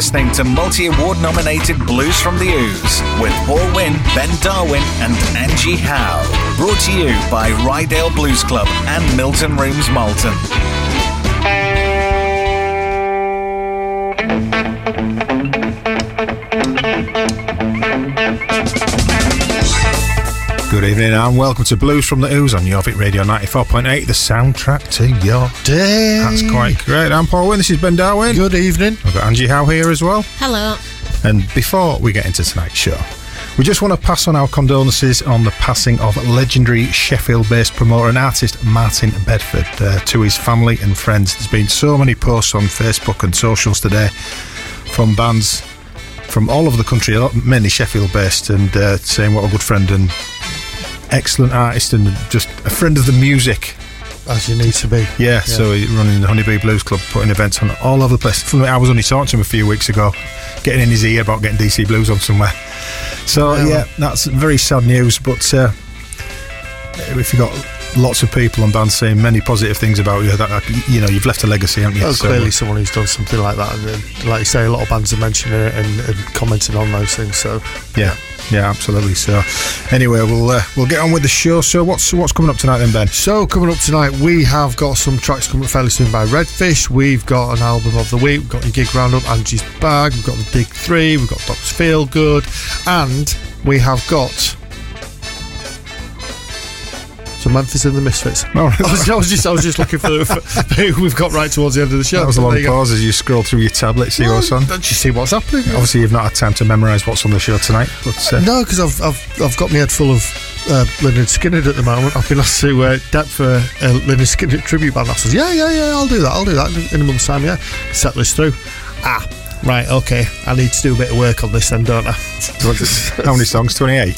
listening to multi award nominated Blues from the Ouse with Paul Winn, Ben Darwin, and Angie Howe. Brought to you by Ryedale Blues Club and Milton Rooms Malton. Good evening and welcome to Blues from the Ouse on Jorvik Radio 94.8, the soundtrack to your day. That's quite great. I'm Paul Winn, this is Ben Darwin. Good evening. I've got Angie Howe here as well. Hello. And before we get into tonight's show, we just want to pass on our condolences on the passing of legendary Sheffield based promoter and artist Martin Bedford uh, to his family and friends. There's been so many posts on Facebook and socials today from bands from all over the country, a lot- mainly Sheffield based, and uh, saying what a good friend and excellent artist and just a friend of the music. As you need to be. Yeah, so he's running the Honeybee Blues Club, putting events on all over the place. I was only talking to him a few weeks ago, getting in his ear about getting DC Blues on somewhere. So Yeah. yeah, that's very sad news. But uh, if you've got lots of people and bands saying many positive things about you, that you know you've left a legacy, haven't you? Well, So, clearly someone who's done something like that, and uh, like you say, a lot of bands are mentioning it and, and commenting on those things. So yeah, yeah, absolutely. So anyway, we'll uh, we'll get on with the show. So what's what's coming up tonight then, Ben? So coming up tonight, we have got some tracks coming up fairly soon by Redfish. We've got an album of the week. We've got your gig roundup, Angie's bag. We've got the big three. We've got Doc's Feel Good, and we have got. Memphis and the Misfits. Oh, I, was, I was just I was just looking for, for who we've got right towards the end of the show. That was a long pause as you scroll through your tablet, see what's on. Don't you see what's happening? Obviously, you've not had time to memorise what's on the show tonight, but uh, No, because I've, I've I've got my head full of uh, Lynyrd Skynyrd at the moment. I've been asked to uh, for a Lynyrd Skynyrd tribute band. I said, yeah, yeah, yeah, I'll do that. I'll do that in, in a month's time. Yeah, set this through. Ah, right, okay. I need to do a bit of work on this then, don't I? how many songs? 28?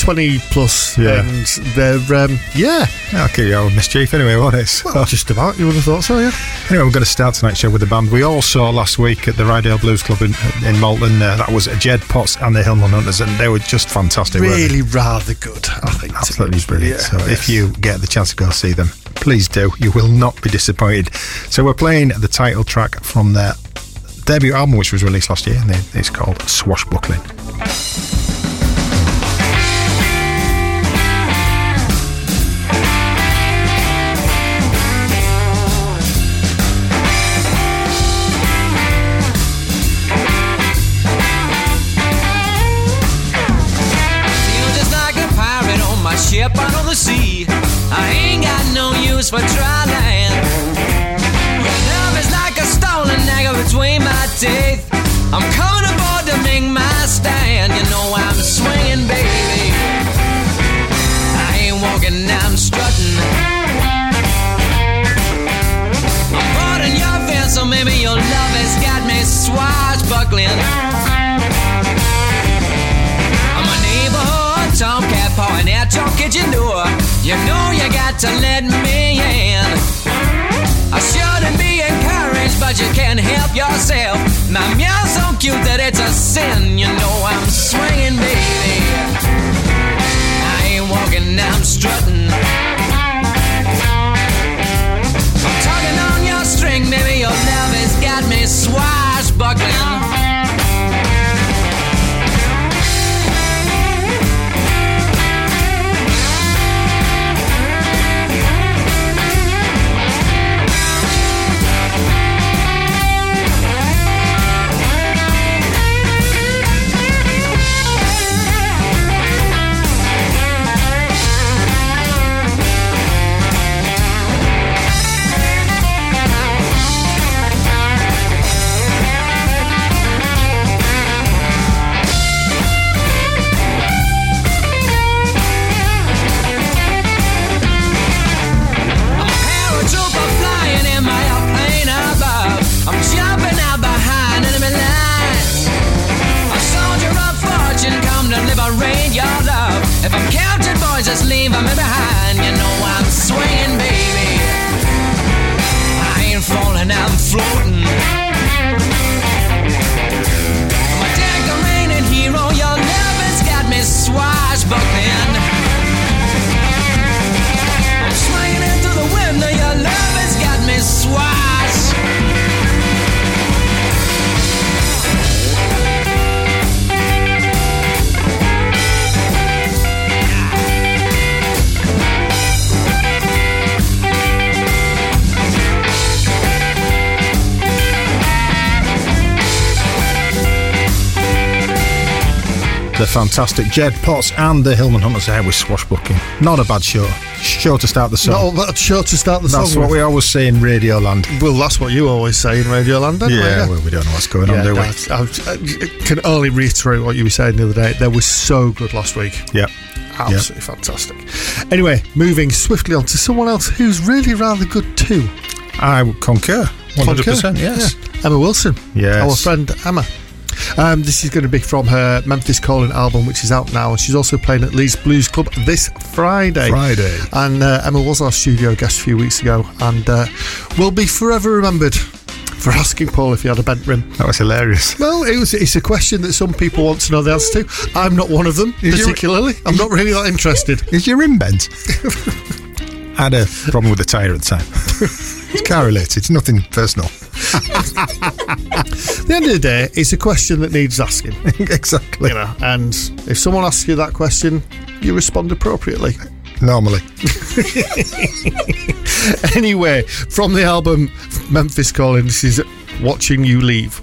Twenty plus, Yeah. and they're um, yeah, I'll keep you all mischief anyway, won't it? So- well, just about. You would have thought so, yeah. Anyway, we're going to start tonight's show with the band we all saw last week at the Ryedale Blues Club in, in Malton. Uh, that was Jed Potts and the Hillman Hunters, and they were just fantastic. Really rather good, I think. Absolutely brilliant. Yeah, so yes. if you get the chance to go see them, please do. You will not be disappointed. So we're playing the title track from their debut album, which was released last year, and it's called Swashbuckling. I'm coming aboard to make my stand. You know I'm swinging, baby. I ain't walking, I'm strutting. I'm boarding your so maybe your love has got me swashbuckling. I'm a neighborhood tomcat pawing at your kitchen door. You know you got to let me in. I shouldn't be encouraged, but you can't help yourself. My meow's cute that it's a sin. You know I'm swinging, baby. I ain't walking, I'm strutting. If I'm counting boys, just leave them behind. The fantastic Jed Potts and the Hillman Hunters there with Swashbuckling. Not a bad show. Show to start the song. Not a bad show to start the That's song. what with. we always say in Radio Land. Well, that's what you always say in Radio Land, don't Yeah, we? well, we don't know what's going on, Yeah, do we? that's- I, I can only reiterate what you were saying the other day. They were so good last week. Yep. Absolutely fantastic. Anyway, moving swiftly on to someone else who's really rather good too. I would concur. 100%, Concur? yes. Yeah. Emma Wilson. Yes. Our friend Emma. Um, this is going to be from her Memphis Calling album, which is out now, and she's also playing at Leeds Blues Club this Friday. Friday. And uh, Emma was our studio guest a few weeks ago, and uh, will be forever remembered for asking Paul if he had a bent rim. That was hilarious. Well, it was, it's a question that some people want to know the answer to. I'm not one of them, Is your- particularly. I'm not really that interested. Is your rim bent? I had a problem with the tyre at the time. it's car related, it's nothing personal. At the end of the day, it's a question that needs asking. exactly. You know, and if someone asks you that question, you respond appropriately. Normally. Anyway, from the album Memphis Calling, this is Watching You Leave.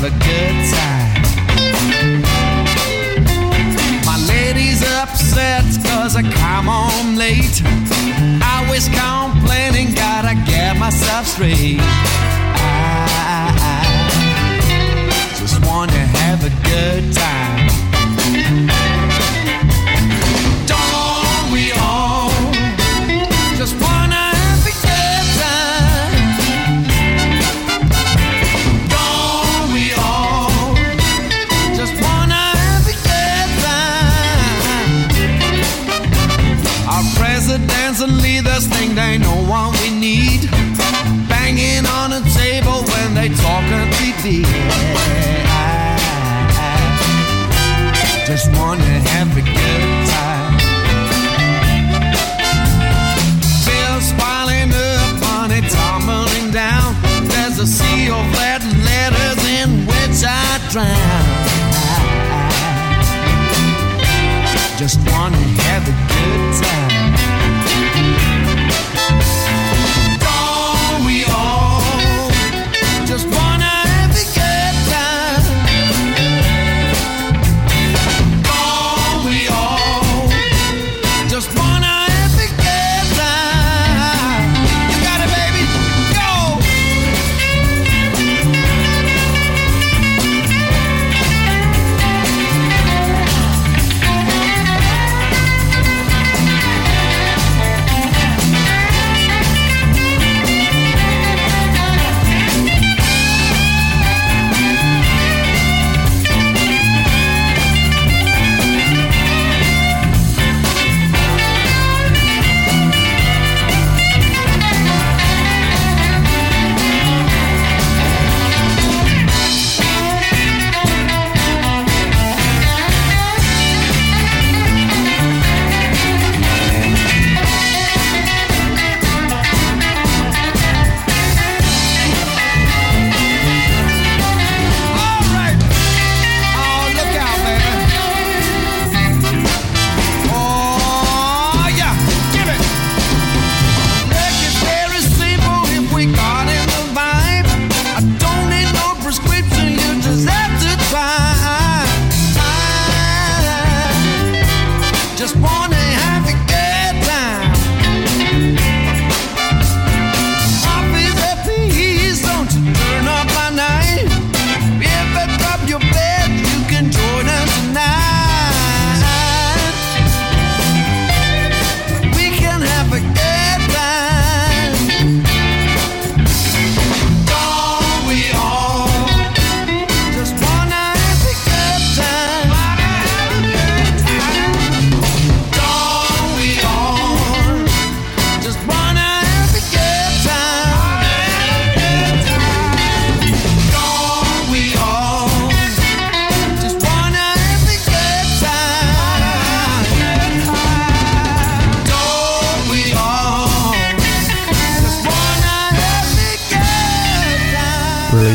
Have a good time. My lady's upset cause I come home late. Always complaining, gotta get myself straight. I, I just wanna have a good time. I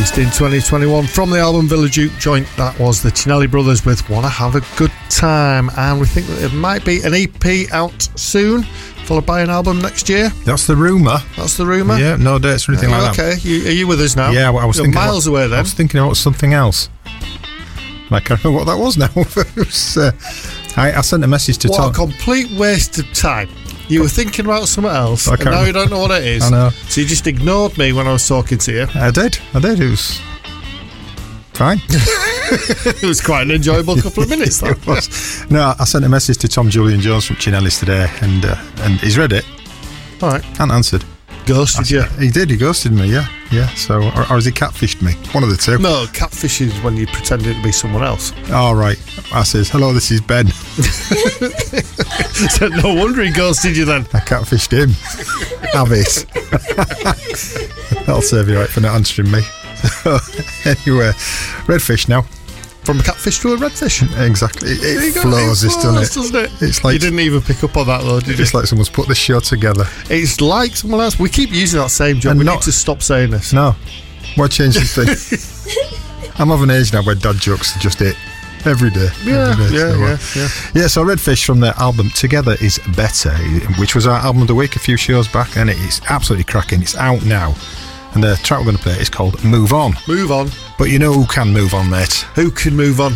Released in 2021 from the album Village Duke joint, that was the Cinelli Brothers with Wanna Have a Good Time. And we think that there might be an EP out soon, followed by an album next year. That's the rumour. That's the rumour. Yeah, no dates or anything like that. okay, you, are you with us now? Yeah, well, I was You're thinking miles about, away I was thinking about something else. I can't remember what that was now. Was, uh, I, I sent a message to What Tom. a complete waste of time. You were thinking about something else, I and now you don't know what it is. I know. So you just ignored me when I was talking to you. I did. I did. It was fine. It was quite an enjoyable couple of minutes. That. It was. No, I sent a message to Tom Julian Jones from Cinellis today, and uh, and he's read it All right, and answered. Ghosted you. He did. He ghosted me. Yeah, yeah. So, or, or has he catfished me? One of the two. No, catfish is when you pretended to be someone else. All right. I says, "Hello, this is Ben." So no wonder he ghosted you then. I catfished him. Have it. That'll serve you right for not answering me. anyway, redfish now. From a catfish to a redfish. Exactly. It, it flows, It this, doesn't it? doesn't it? It's like you didn't even pick up on that though, did you? it's like someone's put this show together. It's like someone else. We keep using that same joke. And we not- need to stop saying this. No, why change something? I'm of an age now where dad jokes are just it every day. Yeah, every day, yeah, so, uh, yeah, yeah. Yeah, so Redfish from their album Together is Better, which was our album of the week a few shows back, and it is absolutely cracking. It's out now. And the track we're going to play is called Move On. Move on. But you know who can move on, mate? Who can move on?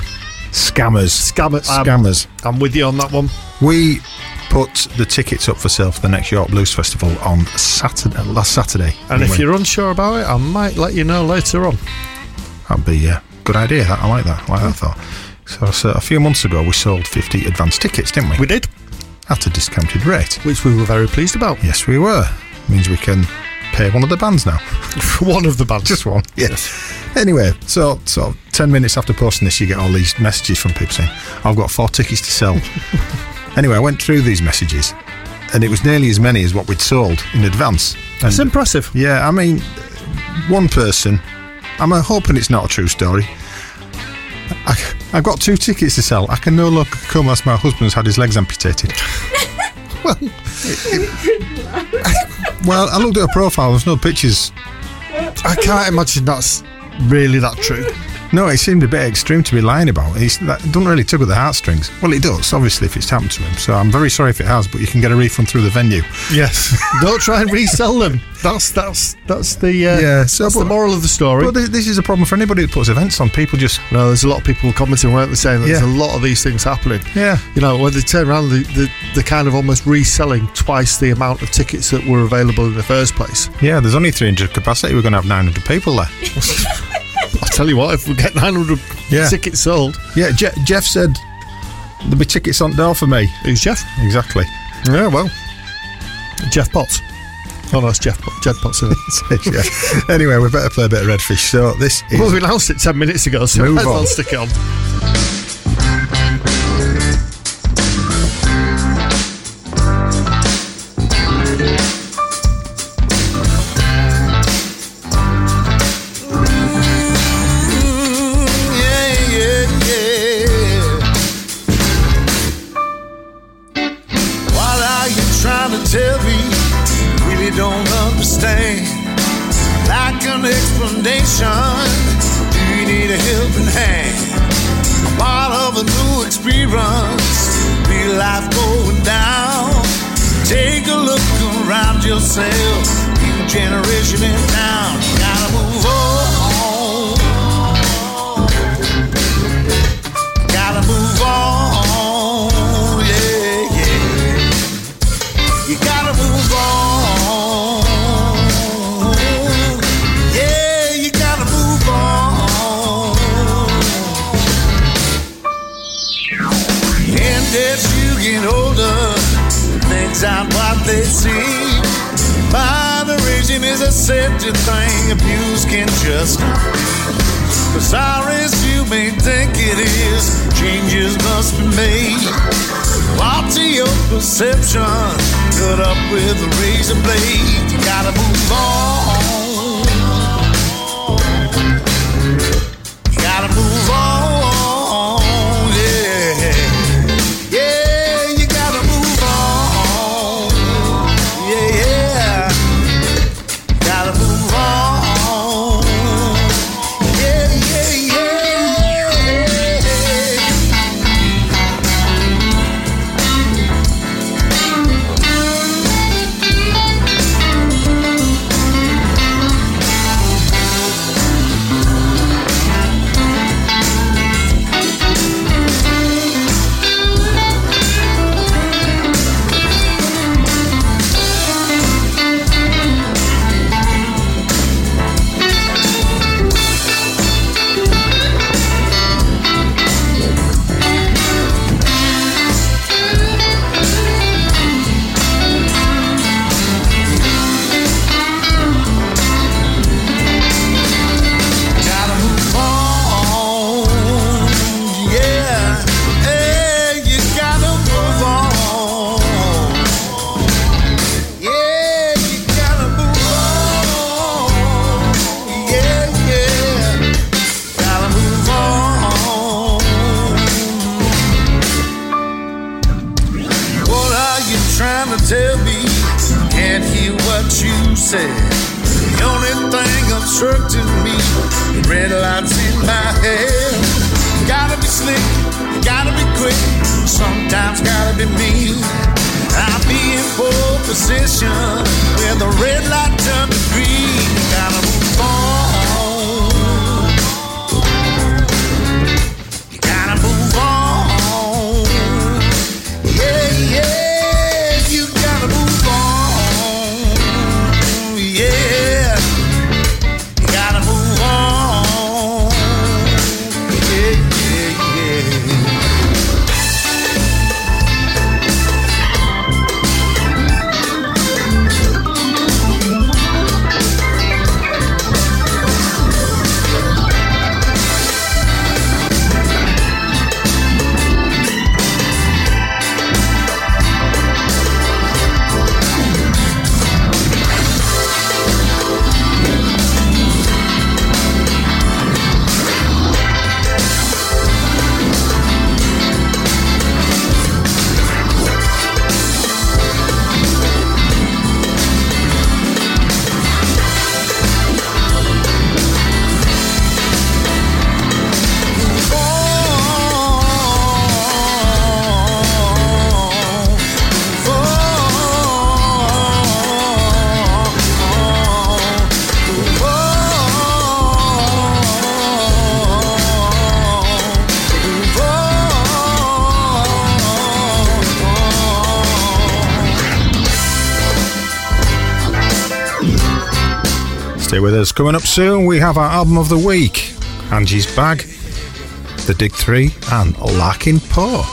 Scammers. Scammers. um, Scammers. I'm with you on that one. We put the tickets up for sale for the next York Blues Festival on Saturday, last Saturday. And if you're unsure about it, I might let you know later on. that'd be a good idea. That I like that. I like that thought. So, so a few months ago, we sold 50 advance tickets, didn't we? We did, At a discounted rate. which we were very pleased about. Yes, we were. Means we can pay one of the bands now. one of the bands. Just one. Yes. Anyway, so so ten minutes after posting this, you get all these messages from people saying, "I've got four tickets to sell." anyway, I went through these messages, and it was nearly as many as what we'd sold in advance. And It's impressive. yeah, I mean, one person. I'm hoping it's not a true story. I, I've got two tickets to sell. I can no longer come as my husband's had his legs amputated. well, well, I looked at her profile. There's no pictures I can't imagine that's really that true. No, it seemed a bit extreme to be lying about. He's, that doesn't really tug at the heartstrings. Well, it does, obviously, if it's happened to him. So I'm very sorry if it has, but you can get a refund through the venue. Yes. Don't try and resell them. That's that's that's the uh, Yeah, so that's the moral of the story. But this, this is a problem for anybody who puts events on. People just, no, there's a lot of people commenting, weren't they, saying that Yeah. there's a lot of these things happening. yeah, You know, when they turn around, they, they, they're kind of almost reselling twice the amount of tickets that were available in the first place. yeah. There's only 300 capacity. We're going to have 900 people there. Tell you what, if we get 900 Yeah. tickets sold, Yeah, Je- Jeff said there'll be tickets on there for me. who's Jeff? Exactly. Yeah, well, Jeff Potts. Oh, no, it's Jeff, Jed Potts. Isn't it? yeah. Anyway, we better play a bit of Redfish. So this is. well, we announced it 10 minutes ago, so Move might as well on. stick it on. Sometimes gotta be mean. I'll be in full position when the red light turns to green. Gotta move on. With us. Coming up soon, we have our album of the week Angie's Bag, The Dig 3, and Larkin Poe.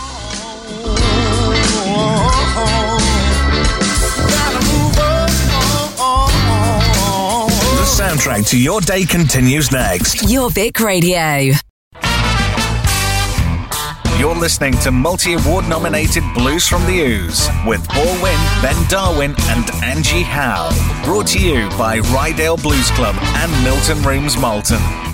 The soundtrack to your day continues next. Jorvik Radio. Listening to multi award nominated Blues from the Ouse with Paul Winn, Ben Darwin, and Angie Howe. Brought to you by Ryedale Blues Club and Milton Rooms Malton.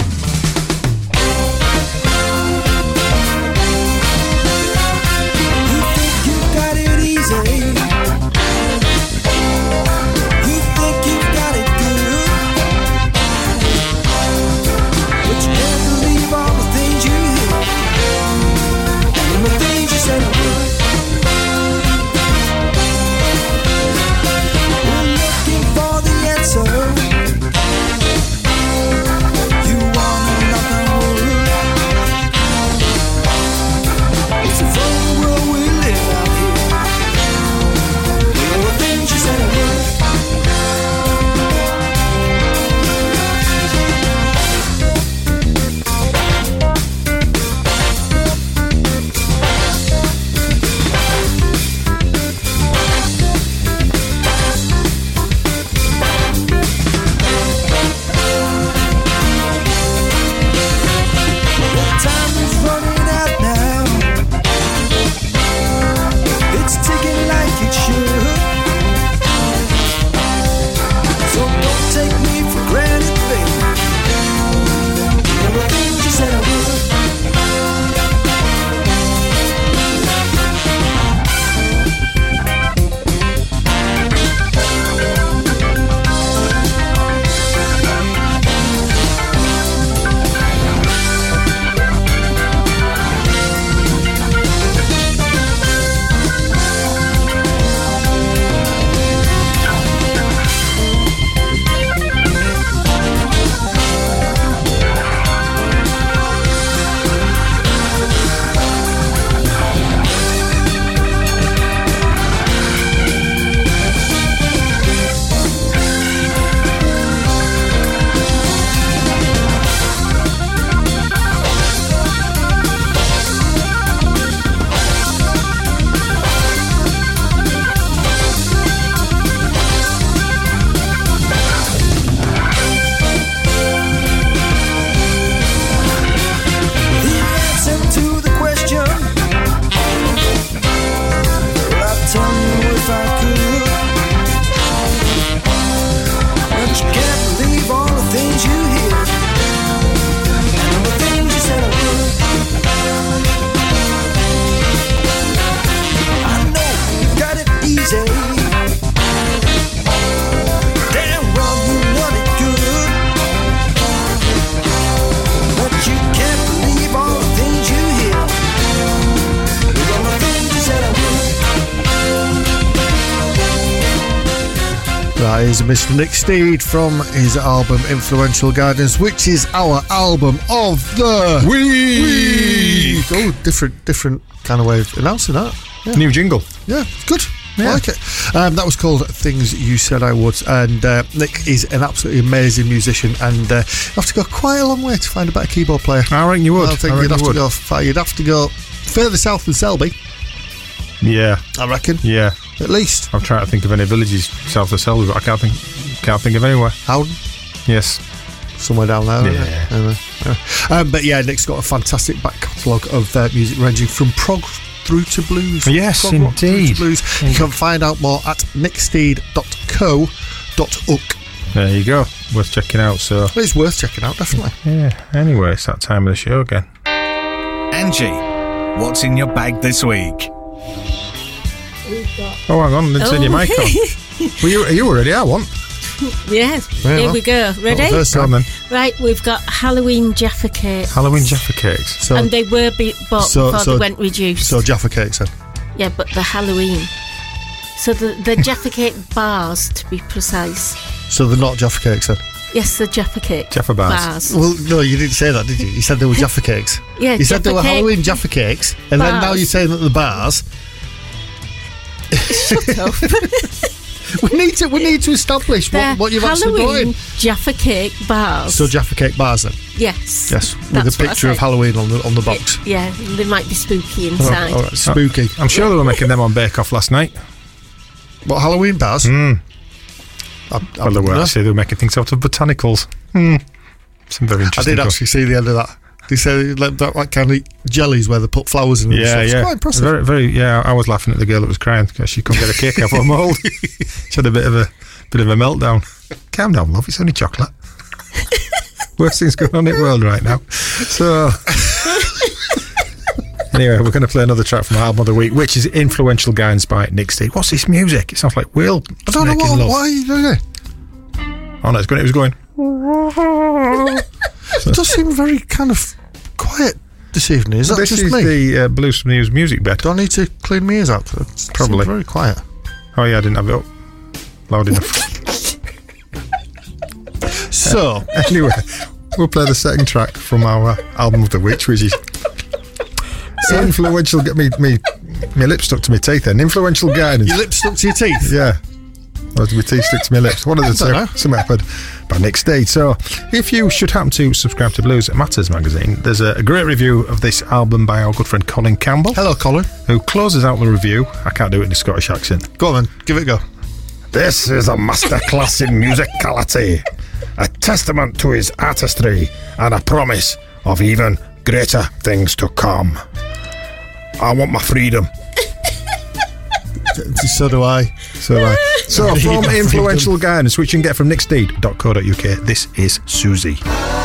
Mr. Nick Steed from his album Influential Guidance, which is our album of the week. Oh, different, different kind of way of announcing that. Yeah, New jingle. yeah good. I like it. Um, that was called Things You Said I Would. And uh, Nick is an absolutely amazing musician. And uh, you have to go quite a long way to find a better keyboard player. I reckon you would. I think I you'd have you to go. You'd have to go further south than Selby. Yeah, I reckon. yeah. At least. I'm trying to think of any villages south of Selby, but I can't think. Can't think of anywhere. Howden. Yes. somewhere down there. isn't it? Yeah. Anyway, yeah. Um, but yeah, Nick's got a fantastic back catalogue of uh, music ranging from prog through to blues. Yes, Prog rock through to indeed. Blues. You can find out more at nicksteed.co.uk. There you go. Worth checking out. So It's worth checking out, definitely. yeah. Anyway, it's that time of the show again. Angie, what's in your bag this week? Oh, hang on. I didn't turn your Oh. mic on. Well, you, you were ready. I want. Yes. Yeah, Here well, we go. Ready? First Go time. then. Right, we've got Halloween Jaffa cakes. Halloween Jaffa cakes. So, and they were be- bought so- before so- they went reduced. so Jaffa cakes then. yeah, but the Halloween. So the, the Jaffa cake bars, to be precise. So they're not Jaffa cakes then. Yes, the Jaffa cake Jaffa bars. Well, no, you didn't say that, did you? You said they were Jaffa cakes. Yeah, You said they were Halloween Jaffa cakes, and then now you're saying that the bars. Shut up. we need to we need to establish what, what you've actually Halloween brought in. Jaffa cake bars. So Jaffa cake bars then. yes. Yes, with That's a what I picture of said. Halloween on the on the box. Yeah, they might be spooky inside. all right, spooky. I'm sure they were making them on Bake Off last night. What Halloween bars? Mm. I, I, Well, they were no. actually they were making things out of botanicals. Hmm. Some very interesting. I interesting. did stuff. actually see the end of that. They said like that, that kind of jellies where they put flowers in. Yeah. It's yeah. quite impressive. Very, very. Yeah, I was laughing at the girl that was crying because she couldn't get a cake of her mold. she had a bit of a bit of a meltdown. Calm down, love. It's only chocolate. Worst things going on in the world right now. So. Anyway, we're going to play another track from our album of the week, which is Influential Guidance by Nick Steed. What's this music? It sounds like Will I don't know what, love. why are you doing it. Oh no, it's going. It was going. It does seem very kind of quiet this evening. Is that this just is me? the uh, Blues from News music bed. Do I need to clean my ears out? It's Probably. very quiet. Oh yeah, I didn't have it up loud enough. So, anyway, we'll play the second track from our album of the witch, which is so influential. Get me, me, my lips stuck to my teeth. Then influential guidance. your lips stuck to your teeth. Yeah. Or did my teeth stick to my lips? One of the don't know. two. Something happened by Nick Steed. So, if you should happen to subscribe to Blues Matters magazine, there's a, a great review of this album by our good friend Colin Campbell, Hello, Colin. who closes out the review. I can't do it in a Scottish accent. Go on then, give it a go. This is a masterclass in musicality, a testament to his artistry, and a promise of even greater things to come. I want my freedom. So do I. So, do I. So, from influential guidance, which you can get from nicksteed.co.uk, this is Suzie.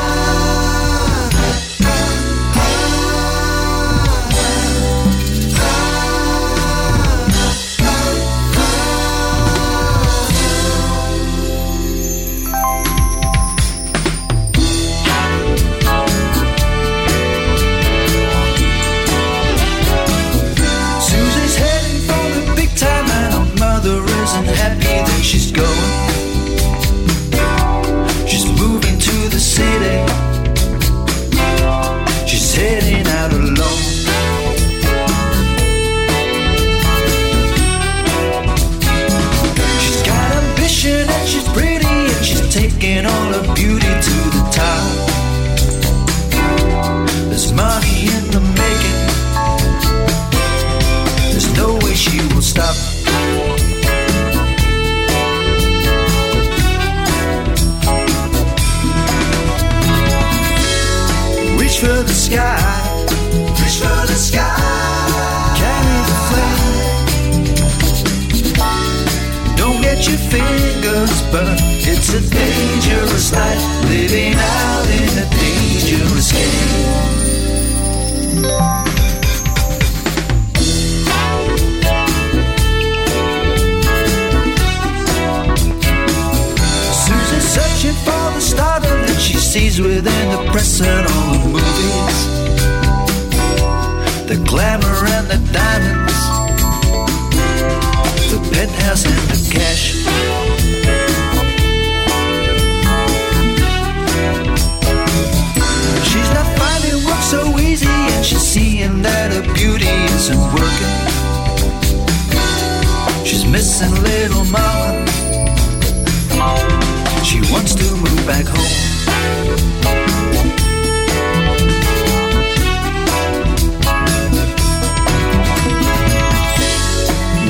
Missing little mama. She wants to move back home.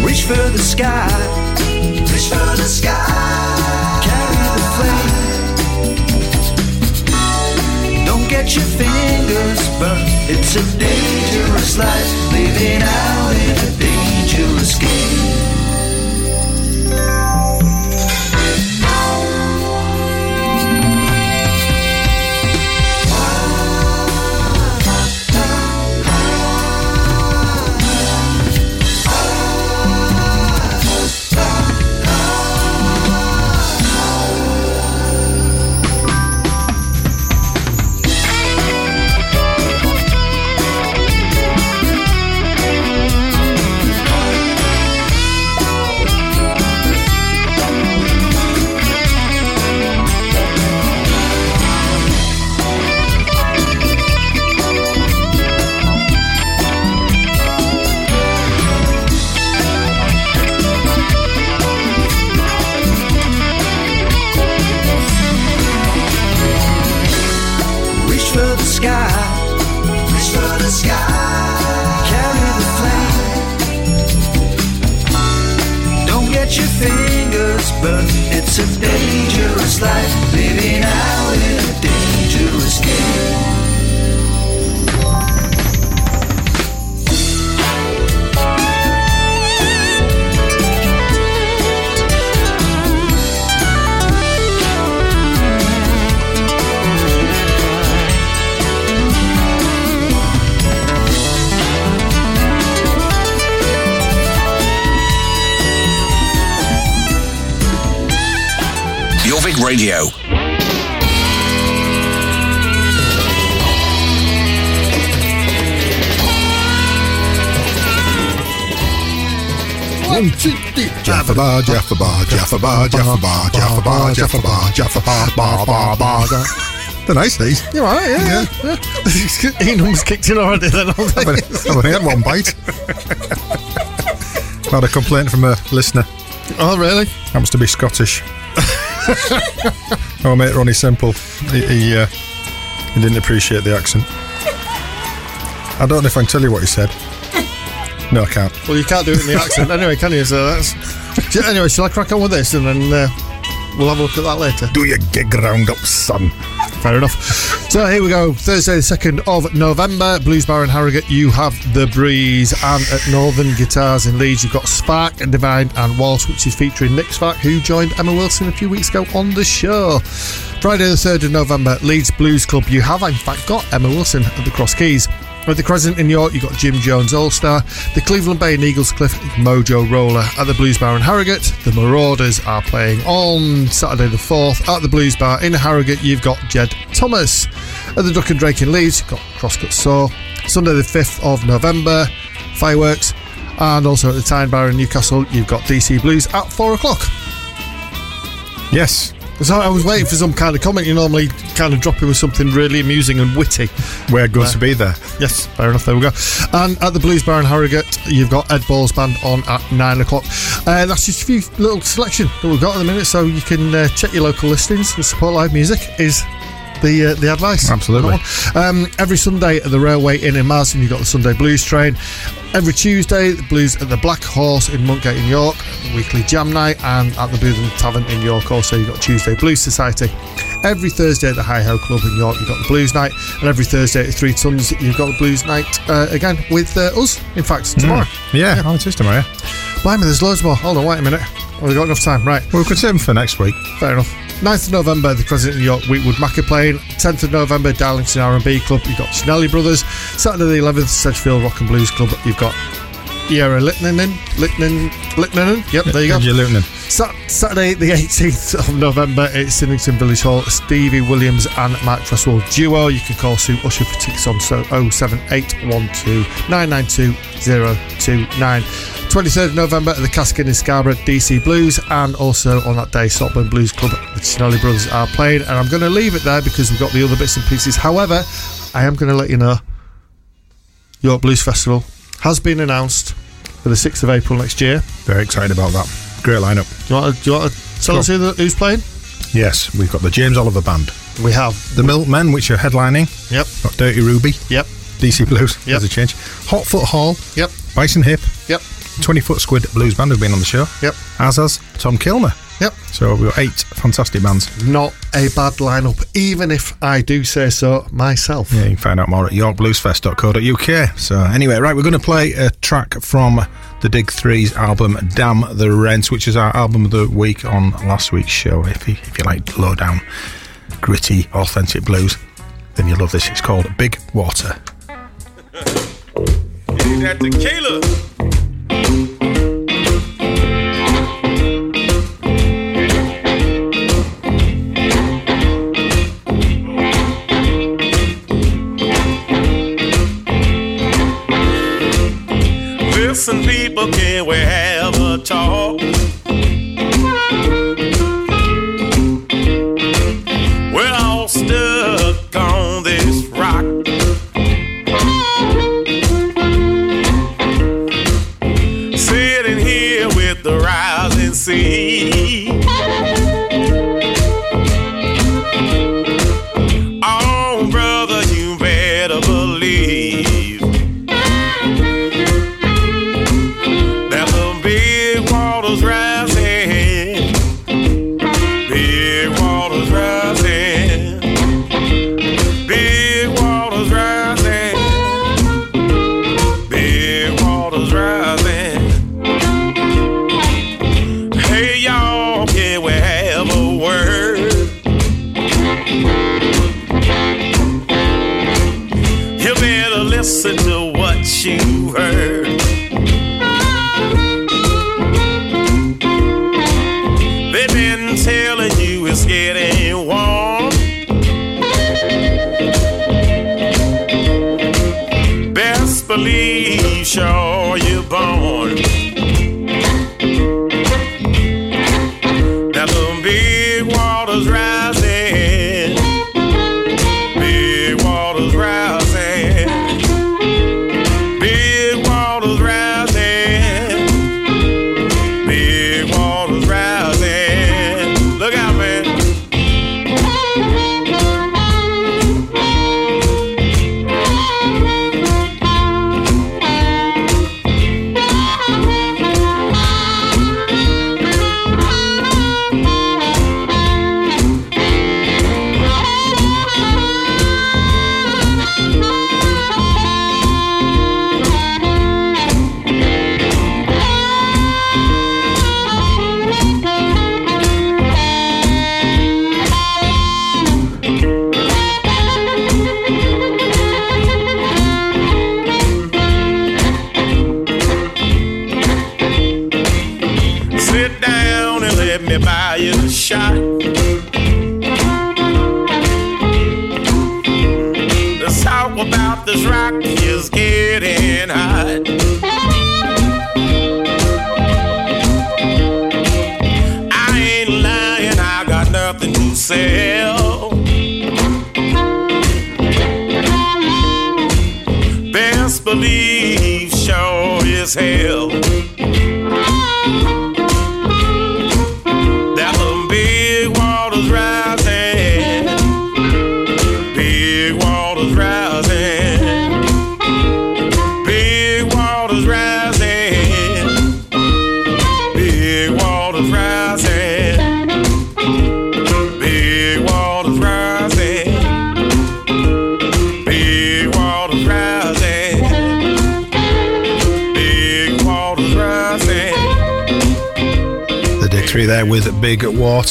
Reach for the sky. Reach for the sky. Carry the flame. Don't get your fingers burned. It's a dangerous life. Living out in Jaffa bar, Jaffa bar, Jaffa bar, Jaffa bar, Jaffa bar, Jaffa bar, Jaffa bar, bar, bar, bar. They're nice, these. You all right? Yeah. yeah. Ian kicked in already then, I've only, I've only had one bite. had a complaint from a listener. Oh, really? Happens to be Scottish. oh, mate, Ronnie Simple. He, he, uh, he didn't appreciate the accent. I don't know if I can tell you what he said. No, I can't. Well, you can't do it in the accent anyway, can you? So that's. Anyway, shall I crack on with this and then uh, we'll have a look at that later? Do your gig round up, son. Fair enough. So here we go. Thursday, the 2nd of November, Blues Bar in Harrogate, you have The Breeze. And at Northern Guitars in Leeds, you've got Spark and Divine and Waltz, which is featuring Nick Spark, who joined Emma Wilson a few weeks ago on the show. Friday, the 3rd of November, Leeds Blues Club, you have in fact got Emma Wilson at the Cross Keys. At the Crescent in York, you've got Jim Jones All Star. The Cleveland Bay and Eaglescliffe, Mojo Roller. At the Blues Bar in Harrogate, the Marauders are playing on Saturday the 4th. At the Blues Bar in Harrogate, you've got Jed Thomas. At the Duck and Drake in Leeds, you've got Crosscut Saw. Sunday the 5th of November, fireworks. And also at the Tyne Bar in Newcastle, you've got DC Blues at 4 o'clock. Yes. So I was waiting for some kind of comment. You normally kind of drop in with something really amusing and witty. We're good to be there. Yes, fair enough. There we go. And at the Blues Bar in Harrogate, you've got Ed Ball's band on at nine o'clock. Uh, that's just a few little selection that we've got at the minute, so you can uh, check your local listings and support live music. Is the uh, the advice? Absolutely. Um, every Sunday at the Railway Inn in Marsden, you've got the Sunday Blues Train. Every Tuesday, the Blues at the Black Horse in Monkgate in York, weekly jam night, and at the Bootham Tavern in York, also you've got Tuesday Blues Society. Every Thursday at the Hi Ho Club in York, you've got the Blues Night, and every Thursday at Three Tons, you've got the Blues Night uh, again with uh, us. In fact, tomorrow. Yeah, oh, it is tomorrow. yeah. Blimey, there's loads more. Hold on, wait a minute. Oh, we've got enough time. Right. Well, we could save them for next week. Fair enough. 9th of November, the President of York Wheatwood Macca playing. 10th of November, Darlington R&B Club. You've got Cinelli Brothers. Saturday the 11th, Sedgefield Rock and Blues Club. You've got Erja Litnanen. Litnan, Litnanen. Yep, there you go. Luton. Sat- Saturday the 18th of November, it's Symington Village Hall. Stevie Williams and Mark Tresswell duo. You can call Sue Usher for tickets on so 07812 992 029. 23rd of November at the Caskin in Scarborough, DC Blues, and also on that day, Saltburn Blues Club, the Cinelli Brothers are playing. And I'm going to leave it there because we've got the other bits and pieces. However, I am going to let you know York Blues Festival has been announced for the 6th of April next year. Very excited about that. Great lineup. Do you want to, do you want to tell us who the, who's playing? Yes, we've got the James Oliver Band, We have. the Milkmen, which are headlining. Yep. Got Dirty Ruby, Yep. DC Blues. Yep. There's a change. Hotfoot Hall, Yep. Bison Hip, Yep. 20 Foot Squid Blues Band have been on the show. Yep. As has Tom Kilmer. Yep. So we've got eight fantastic bands. Not a bad lineup, even if I do say so myself. Yeah, you can find out more at yorkbluesfest.co.uk. So anyway, right, we're going to play a track from the Dig Threes album "Damn the Rents, which is our album of the week on last week's show. If you, if you like low down, gritty, authentic blues, then you'll love this. It's called "Big Water." That tequila. Listen, people, can we have a talk?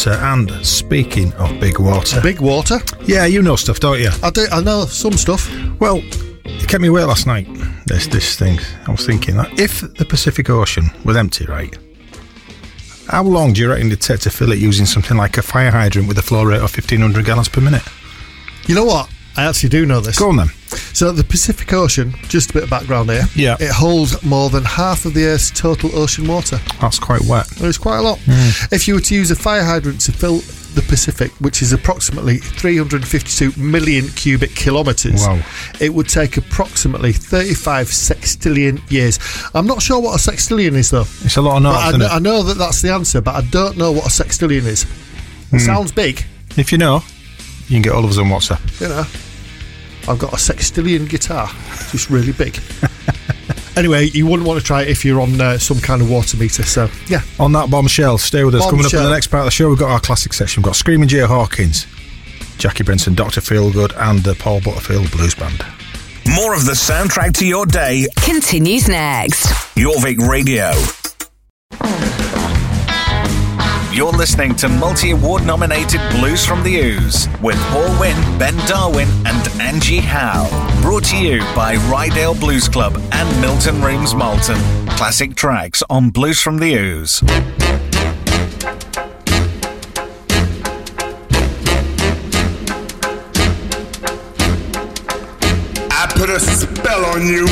Water. And speaking of Big Water, Big water. yeah, you know stuff, don't you? I do. I know some stuff. Well, it kept me awake last night. This this thing. I was thinking that if the Pacific Ocean was empty, right? How long do you reckon it'd take to fill it using something like a fire hydrant with a flow rate of 1500 gallons per minute? You know what? I actually do know this. Go on then. So the Pacific Ocean, just a bit of background here. Yeah. It holds more than half of the Earth's total ocean water. That's quite wet. It's quite a lot. Hmm. If you were to use a fire hydrant to fill the Pacific, which is approximately 352 million cubic kilometres, Wow. it would take approximately 35 sextillion years. I'm not sure what a sextillion is, though. It's a lot of knots, I, kn- I know that that's the answer, but I don't know what a sextillion is. It hmm. sounds big, If you know, you can get all of us on WhatsApp. you know. I've got a sextillion guitar, just really big. anyway, you wouldn't want to try it if you're on uh, some kind of water meter. So, yeah, On that bombshell, stay with us. Coming up in the next part of the show, we've got our classic section. We've got Screaming Jay Hawkins, Jackie Brenston, Dr. Feelgood, and the Paul Butterfield Blues Band. More of the soundtrack to your day, Continues next. Jorvik Radio. You're listening to multi award nominated Blues from the Ouse with Paul Winn, Ben Darwin, and Angie Howe. Brought to you by Ryedale Blues Club and Milton Rooms Malton. Classic tracks on Blues from the Ouse. I put a spell on you.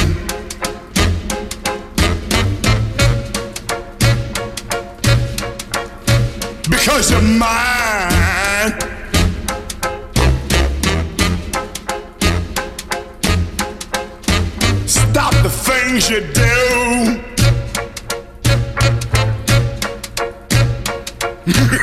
Because you're mine. Stop the things you do.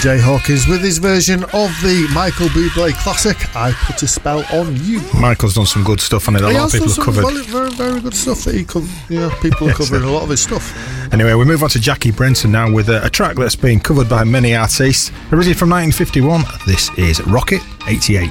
Jay Hawkins with his version of the Michael Bublé classic, I Put a Spell on You. Michael's done some good stuff on it. A He lot of people have covered. Very, very, very good stuff that he you know, people are covering a lot of his stuff. Anyway, we move on to Jackie Brenston now with a, a track that's been covered by many artists. Originally from 1951, this is Rocket 88.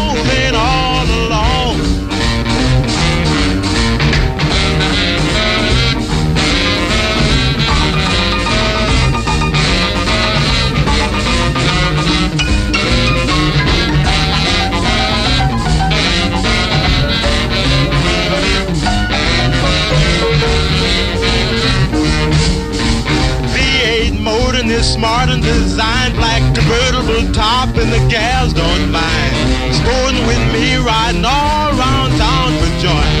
smart and designed black convertible top and the gals don't mind. Sporting with me riding all around town for joy.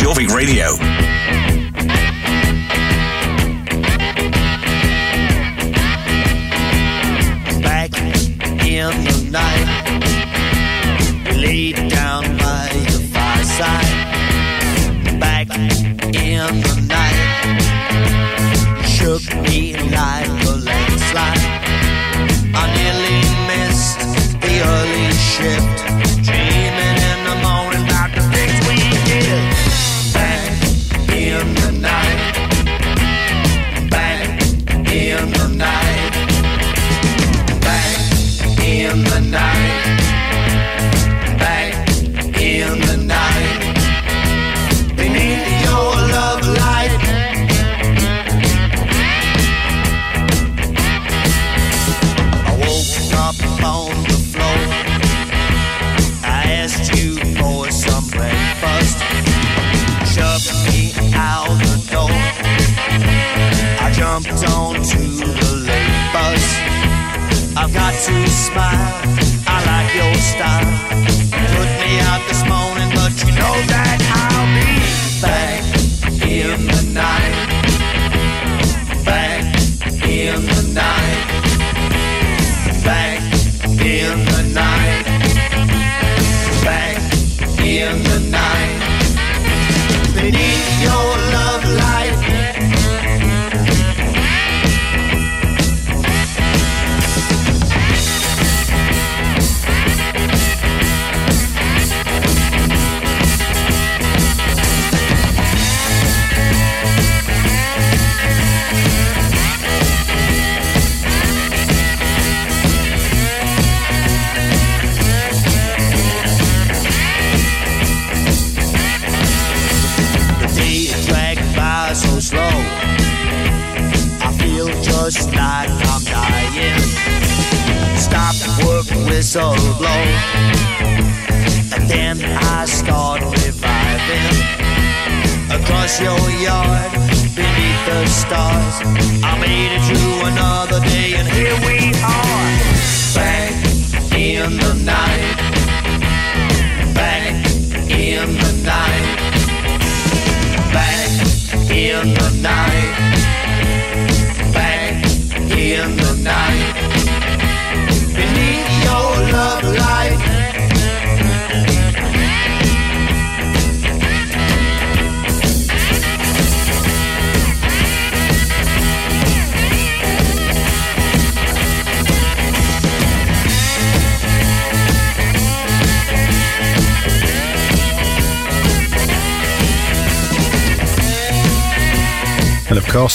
Jorvik Radio. back in the night. We laid down by the fireside. Back in the night. Shook me like a landslide. I nearly missed the early shift.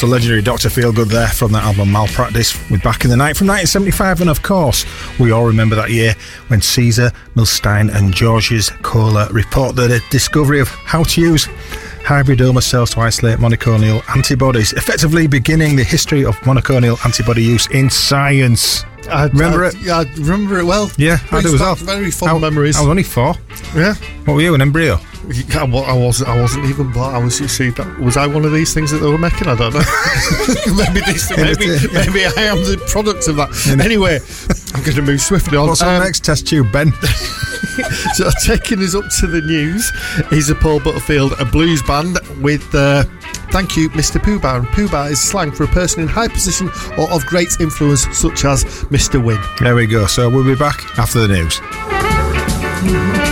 The legendary Dr. Feelgood there from that album Malpractice with Back in the Night from 1975. And of course, we all remember that year when César, Milstein, and Georges Köhler report the discovery of how to use hybridoma cells to isolate monoclonal antibodies, effectively beginning the history of monoclonal antibody use in science. I, Remember I, it? I remember it well. Yeah, I do as well. Very fond I- memories. I was only four. yeah. What were you, an embryo? I I wasn't. I wasn't even born. I was. You see, that, was I one of these things that they were making? I don't know. maybe this. Maybe, Yeah. maybe I am the product of that. Anyway, I'm going to move swiftly on. What's on Um, next test tube, Ben? So taking us up to the news is a Paul Butterfield, a blues band with uh, thank you, Mr. Poobah. And Poobah is slang for a person in high position or of great influence, such as Mr. Winn. There we go. So we'll be back after the news.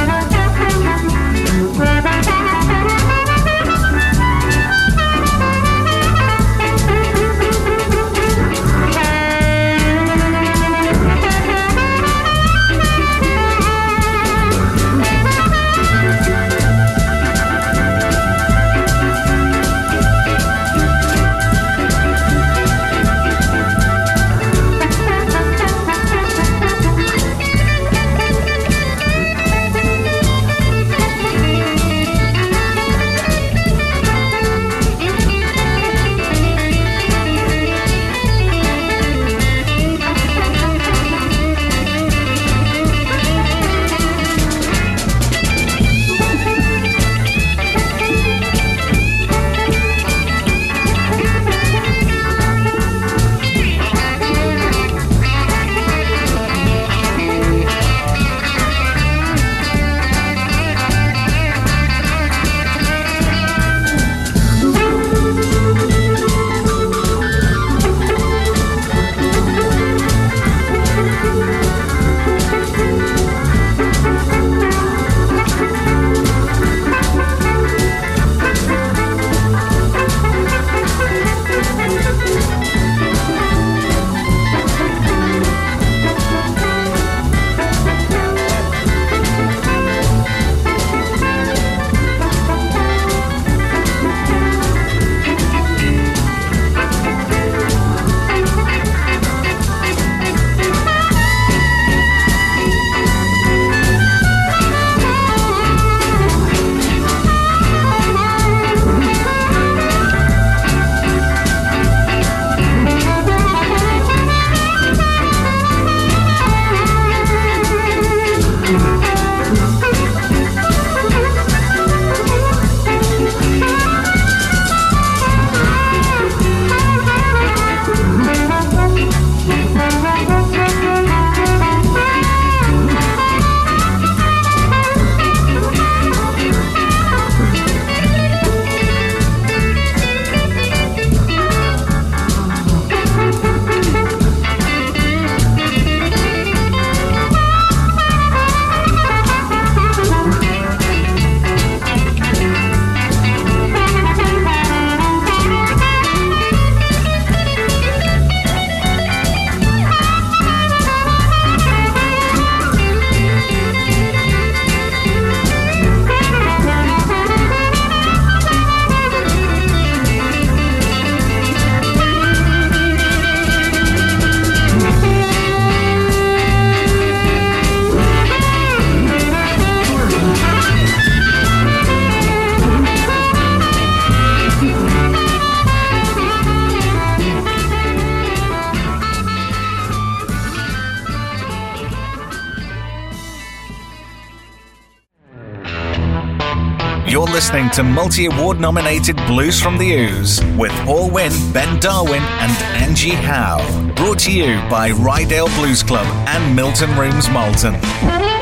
To multi award nominated Blues from the Ouse with Paul Winn, Ben Darwin, and Angie Howe. Brought to you by Ryedale Blues Club and Milton Rooms Malton.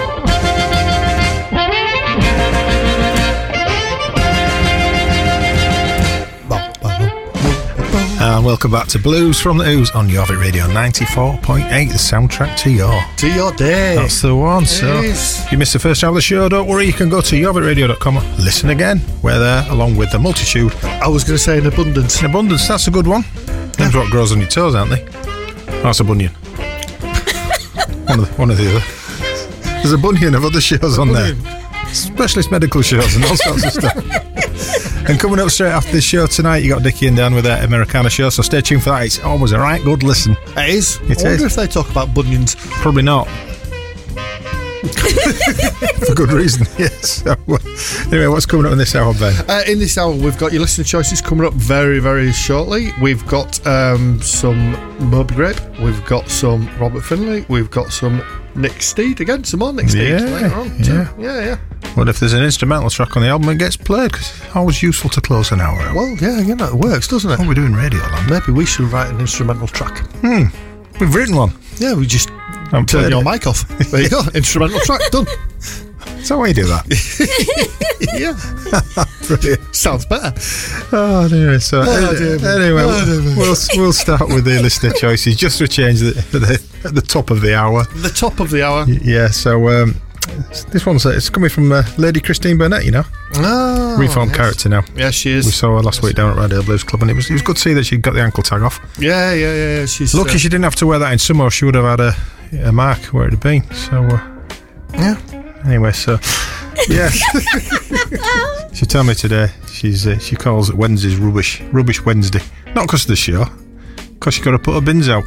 And welcome back to Blues from the Ouse on Jorvik Radio 94.8, the soundtrack to your. To your day. That's the one. So, is. if you missed the first hour of the show, don't worry, you can go to jorvikradio.com, listen again. We're there along with the multitude. I was going to say in abundance. In abundance, that's a good one. Them's what grows on your toes, aren't they? That's a bunion. one, of the, one of the other. There's a bunion of other shows on there. Specialist medical shows and all sorts of stuff. And coming up straight after the show tonight, you got Dickie and Dan with their Americana show, so stay tuned for that. It's always a right good listen. It is. It I wonder is. if they talk about bunions. Probably not. for good reason, yes. So, anyway, what's coming up in this hour, Ben? Uh, in this hour, we've got your listener choices coming up very, very shortly. We've got um, some Moby Grape. We've got some Robert Finley. We've got some Nick Steed. Again, some more Nick Steed Yeah, later on. yeah. yeah, yeah. What if there's an instrumental track on the album that gets played? Because it's always useful to close an hour out. Well, yeah, you know, it works, doesn't it? What we do in Radio Land? Maybe we should write an instrumental track. Hmm. We've written one. Yeah, we just I'm turn your it. mic off. There you go. instrumental track done. Is that why you do that? Yeah, Brilliant. sounds better. Oh, anyway, so Oh, dear anyway, Oh, dear we'll we'll start with the listener choices just to change the, the at the top of the hour. The top of the hour. Yeah, so um, this one's uh, it's coming from uh, Lady Christine Burnett, you know, Ah, reformed yes. character now. Yeah, she is. We saw her last week down at Ryedale Blues Club, and it was it was good to see that she got the ankle tag off. Yeah, yeah, yeah. yeah. She's Lucky uh, she didn't have to wear that in summer, or she would have had a, a mark where it had been. So uh, Yeah. anyway, so yeah, she told me today she's uh, she calls it Wednesday's rubbish rubbish Wednesday, not because of the show, because she got to put her bins out.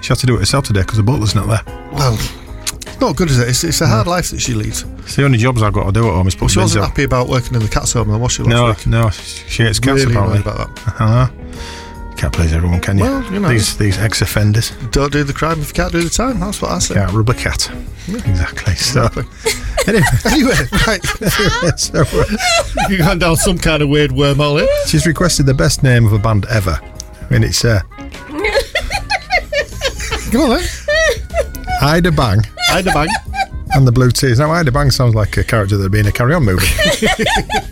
She had to do it herself today because the butler's not there. Well, it's not good, is it? It's, it's a hard life that she leads. It's the only jobs I've got to do at home is put She bins wasn't happy about working in the cat's home, then was she? Last No, week? no, she hates cats Really apparently. annoyed about that. Know. Can't please everyone, can you? Well, you know. These these ex offenders Don't do the crime if you can't do the time. That's what I say. can't rub a cat. Exactly. So anyway, Anyway, right. so uh, You're going down some kind of weird wormhole here. she's requested the best name of a band ever. I mean, it's uh, Come on, then. Ida Bang Ida Bang. and the Blue Tears. Now, Ida Bang sounds like a character that'd be in a Carry On movie,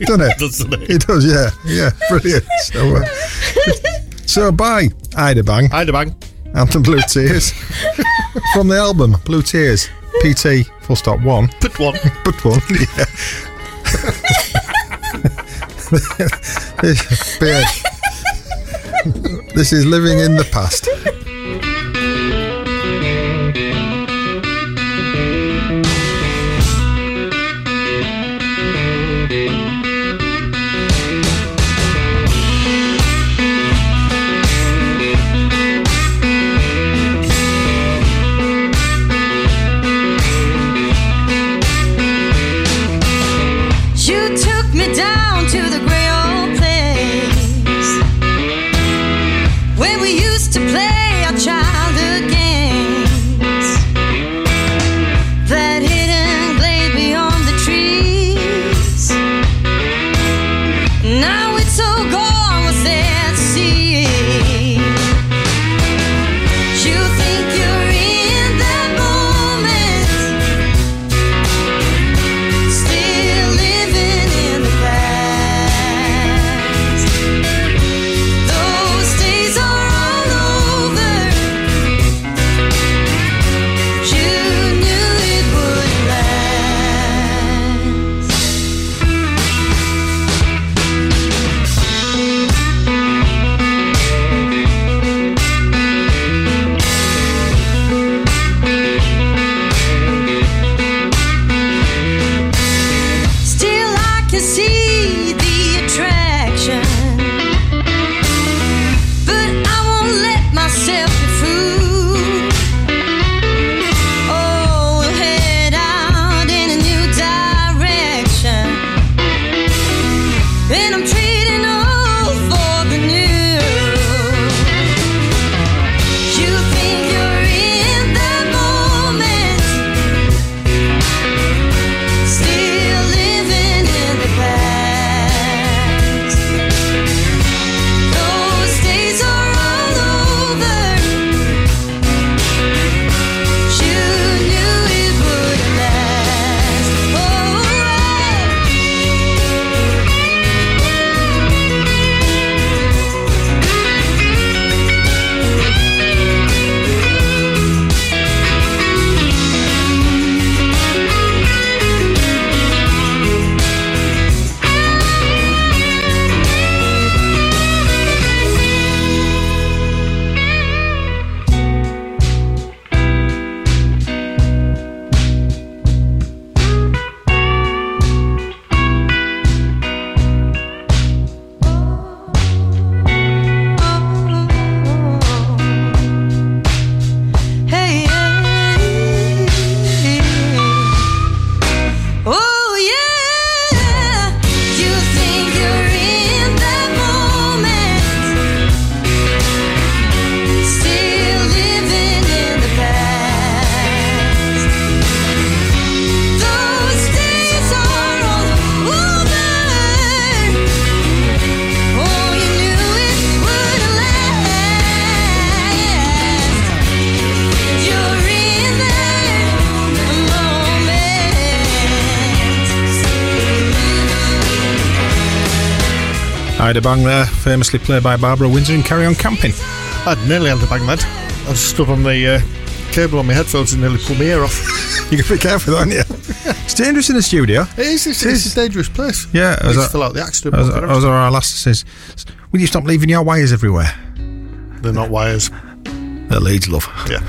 doesn't it? Doesn't it? It does, yeah, yeah, brilliant. So, uh, so bye, Ida Bang Ida Bang. and the Blue Tears from the album Blue Tears. PT full stop one. Put one. But one, yeah. This is living in the past. Ida Bang there, famously played by Barbara Windsor in Carry On Camping. I'd nearly had a bang lad. I just stood on the uh, cable on my headphones and nearly pulled my ear off. You can be careful, aren't you? it's dangerous in the studio. It is. It's, it's a dangerous place. Yeah, I as used I- to fill out the accident. As, book and as our last says, will you stop leaving your wires everywhere? They're not wires. They're leads, love. Yeah.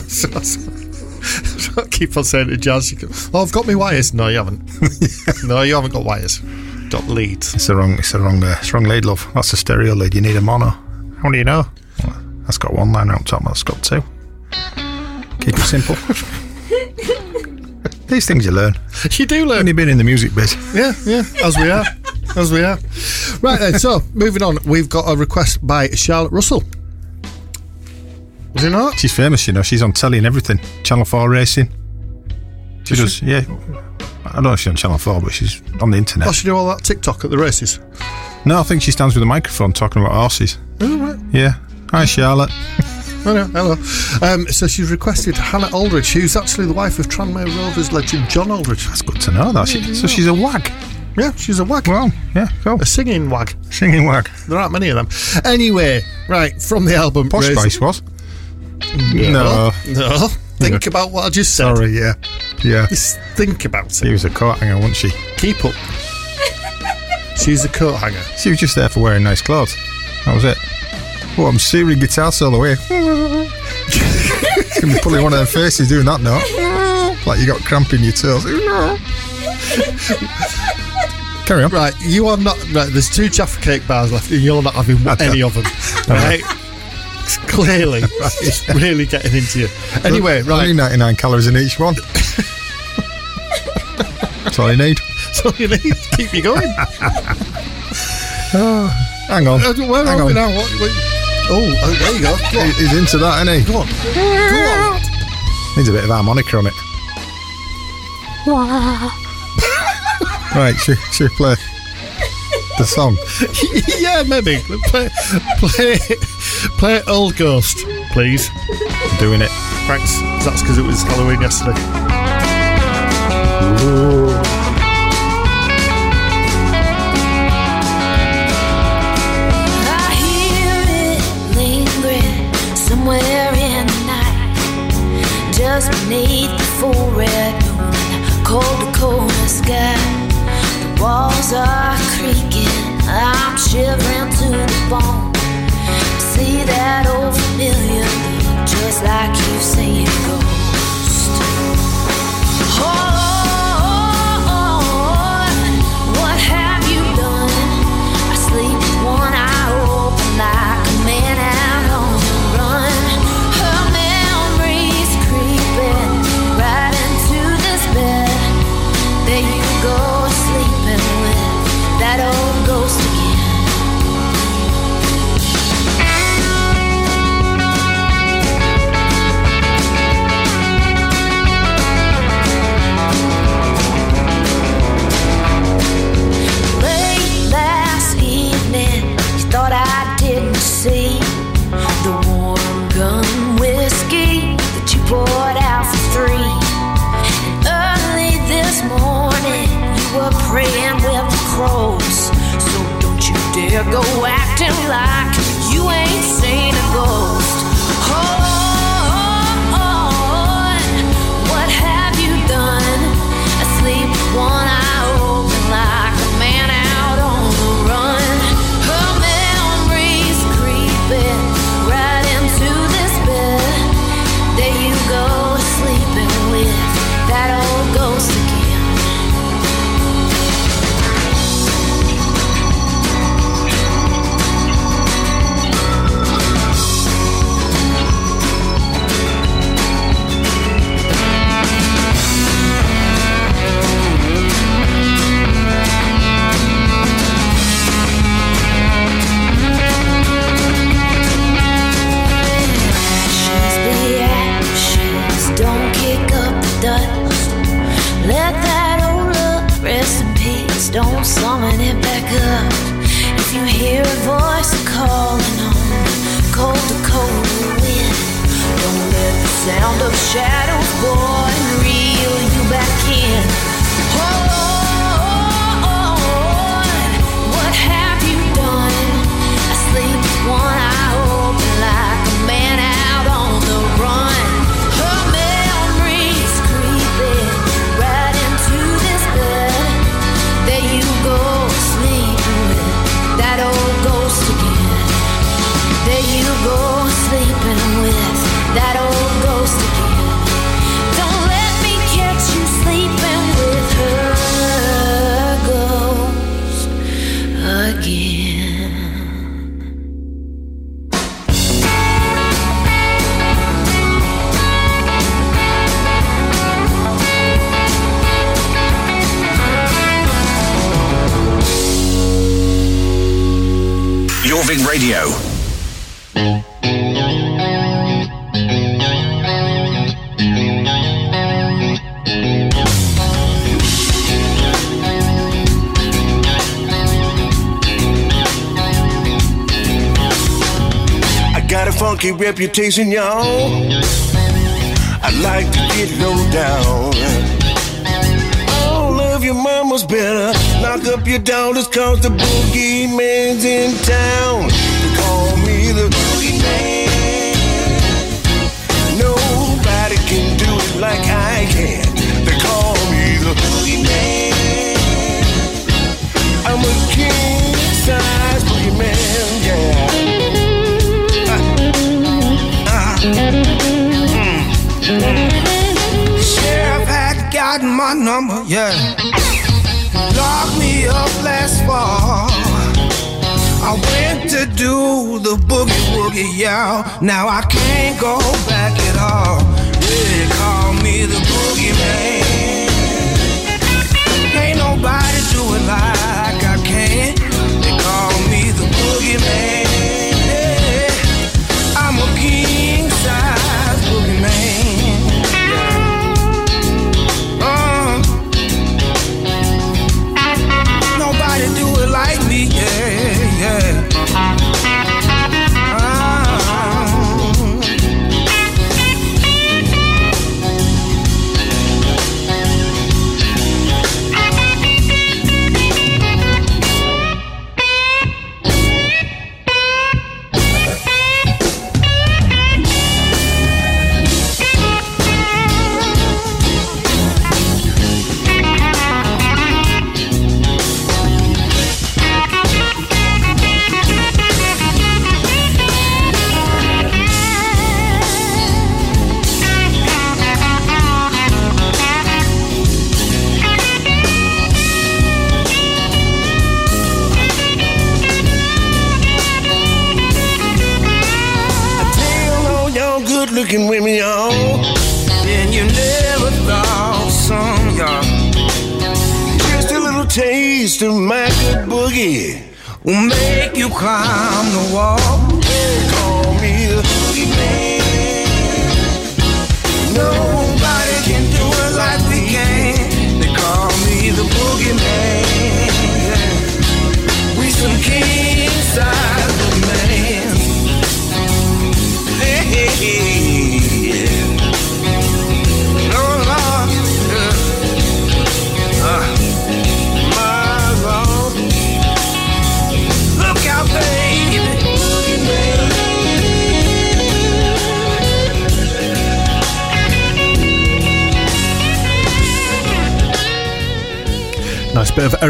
so, so I keep on saying to Jazz, "Oh, I've got my wires." No, you haven't. no, you haven't got wires. Got leads. It's the wrong. It's the wrong. Uh, it's wrong lead, love. That's a stereo lead. You need a mono. How do you know? Well, that's got one line out top. That's got two. Keep it simple. These things you learn You do learn. when you've been in the music biz. Yeah, yeah, as we are. As we are. Right then, so moving on, we've got a request by Charlotte Russell. Is it not? She's famous, you know. She's on telly and everything. Channel Four racing. She does. Yeah. I don't know if she's on Channel Four, but she's on the internet. Does she do all that TikTok at the races? No, I think she stands with a microphone talking about horses. Oh, right. Yeah. Hi, Charlotte. Oh, no, hello. Um, so she's requested Hannah Aldridge, who's actually the wife of Tranmere Rovers legend John Aldridge. That's good to know. That. She, so she's a wag. Yeah, she's a wag. Well, yeah, cool. A singing wag. Singing wag. There aren't many of them. Anyway, right, from the album. Posh Race- was. No. No. No. Think about what I just said. Sorry, yeah. Yeah. Just think about it. She was a coat hanger, wasn't she? Keep up. she was a coat hanger. She was just there for wearing nice clothes. That was it. Oh, I'm searing guitar solo here. It's gonna be pulling one of their faces doing that now. Like you got cramp in your toes. Carry on. Right, you are not. Right, there's two Jaffa cake bars left, and you're not having any of them. Right? It's clearly, it's really getting into you. Anyway, Only right. 99 calories in each one. That's all you need. So you need to keep you going. Hang on. Uh, Where Hang are we on. now? What, what- Oh, oh, there you go. Go He's into that, isn't he? Go on. Go on. Needs a bit of harmonica on it. right, should, should we play the song? yeah, maybe. Play, play, play Old Ghost, please. I'm doing it. Thanks. That's because it was Halloween yesterday. Just beneath the full red moon, cold sky. The walls are creaking, I'm shivering to the bone. Like you've seen a you go acting like reputation, y'all. I like to get low down. All of your mamas better knock up your daughters cause the boogeyman's do the boogie woogie, y'all. Now I can't go back at all. They call me the boogie man. Ain't nobody do it like I can. They call me the boogie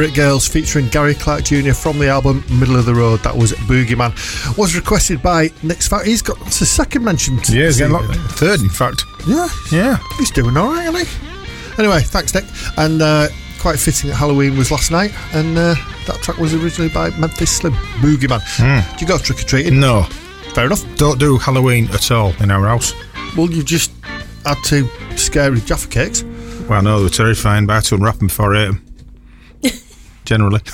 Nice bit of Eric Gales featuring Gary Clark Jr. from the album Middle of the Road. That was Boogeyman. Was requested by Nick's Fact. He's got it's his second mention. To Yeah, he's getting third, in fact. Yeah, Yeah. he's doing all right, isn't he? Anyway, thanks, Nick. And uh, quite fitting that Halloween was last night, and uh, that track was originally by Memphis Slim, Boogeyman. Do you go trick or treating? No, Fair enough. don't do Halloween at all in our house. Well, you just had two scary Jaffa cakes. Well, no, they were terrifying, but I had to unwrap them before I ate them. Generally.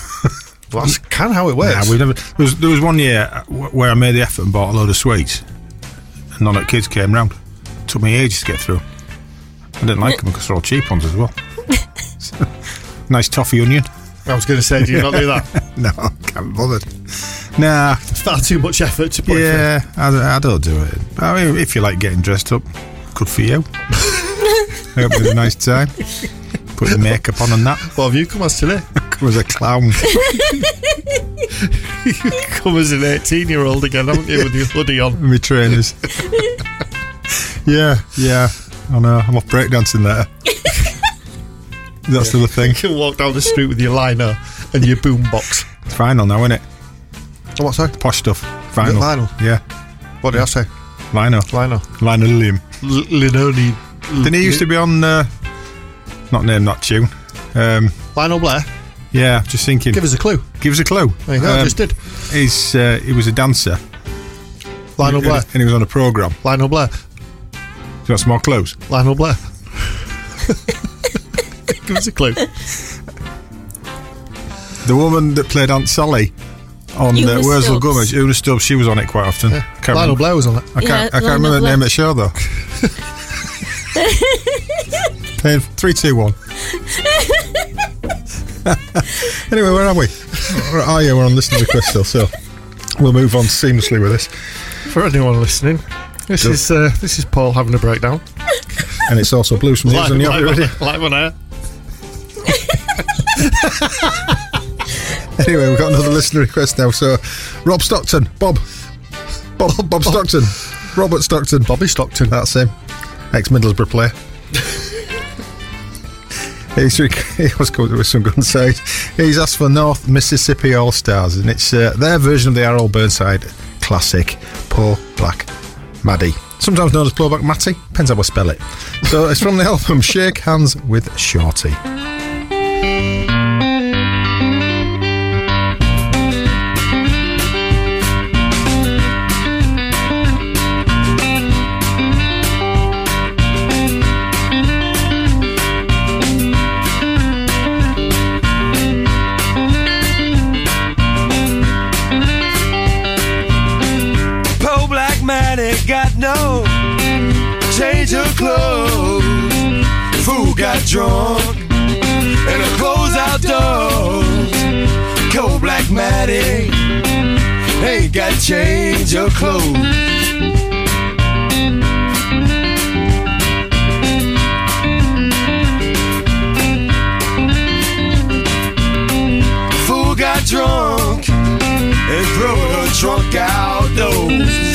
Well, that's kind of how it works. Nah, we never. There was, there was one year where I made the effort and bought a load of sweets, and none of the kids came round. It took me ages to get through. I didn't like them because they're all cheap ones as well. nice toffee onion. I was going to say, do you not do that? No, I can't be bothered. Nah, Far too much effort to put yeah, I, don't- I don't do it. I mean, if you like getting dressed up, good for you. I hope you had a nice time. Put the makeup on and that. What have you come as today? Come as a clown. you come as an 18 year old again, haven't you, with your hoodie on? My trainers. yeah, yeah. I know. I'm off breakdancing later. That's the thing. You can walk down the street with your liner and your boombox. It's vinyl now, isn't it? Oh, what, sorry? Posh stuff. Vinyl. Vinyl? Yeah. What did I say? Vinyl. Liner. Linoleum. L- Linoleum. Didn't he used to be on, uh, not name that tune? Um, Lionel Blair? yeah, just thinking. Give us a clue. Give us a clue. There you go, I Um, just did. He's, uh, he was a dancer. Lionel Blair. And he was on a programme. Lionel Blair. Do you want some more clues? Lionel Blair. Give us a clue. The woman that played Aunt Sally on uh, Una Worzel Stubbs. Gummidge. Una Stubbs, she was on it quite often. I can't Lionel remember, Blair was on it. I can't, Yeah, I can't Lionel remember the name of the show though. Paying three, two, one. anyway, where are we? Oh yeah, we're on listener request still, so we'll move on seamlessly with this. For anyone listening, this Sure. is uh, this is Paul having a breakdown. And it's also Blues from the Hills on the live, radio. live, live on air. Anyway, we've got another listener request now. So, Rob Stockton, Bob, Bob, Bob Stockton, Robert Stockton, Bobby Stockton. that's him, ex Middlesbrough player. He's he was called with some gun side. He's asked for North Mississippi Allstars, and it's uh, their version of the R.L. Burnside classic, Poor Black Maddie. Sometimes known as Poor Black Matty, depends how we spell it. So it's from the album Shake Hands with Shorty. Drunk and her clothes outdoors. Cold black Matty ain't got change of clothes. Drunk and throw her trunk outdoors. Need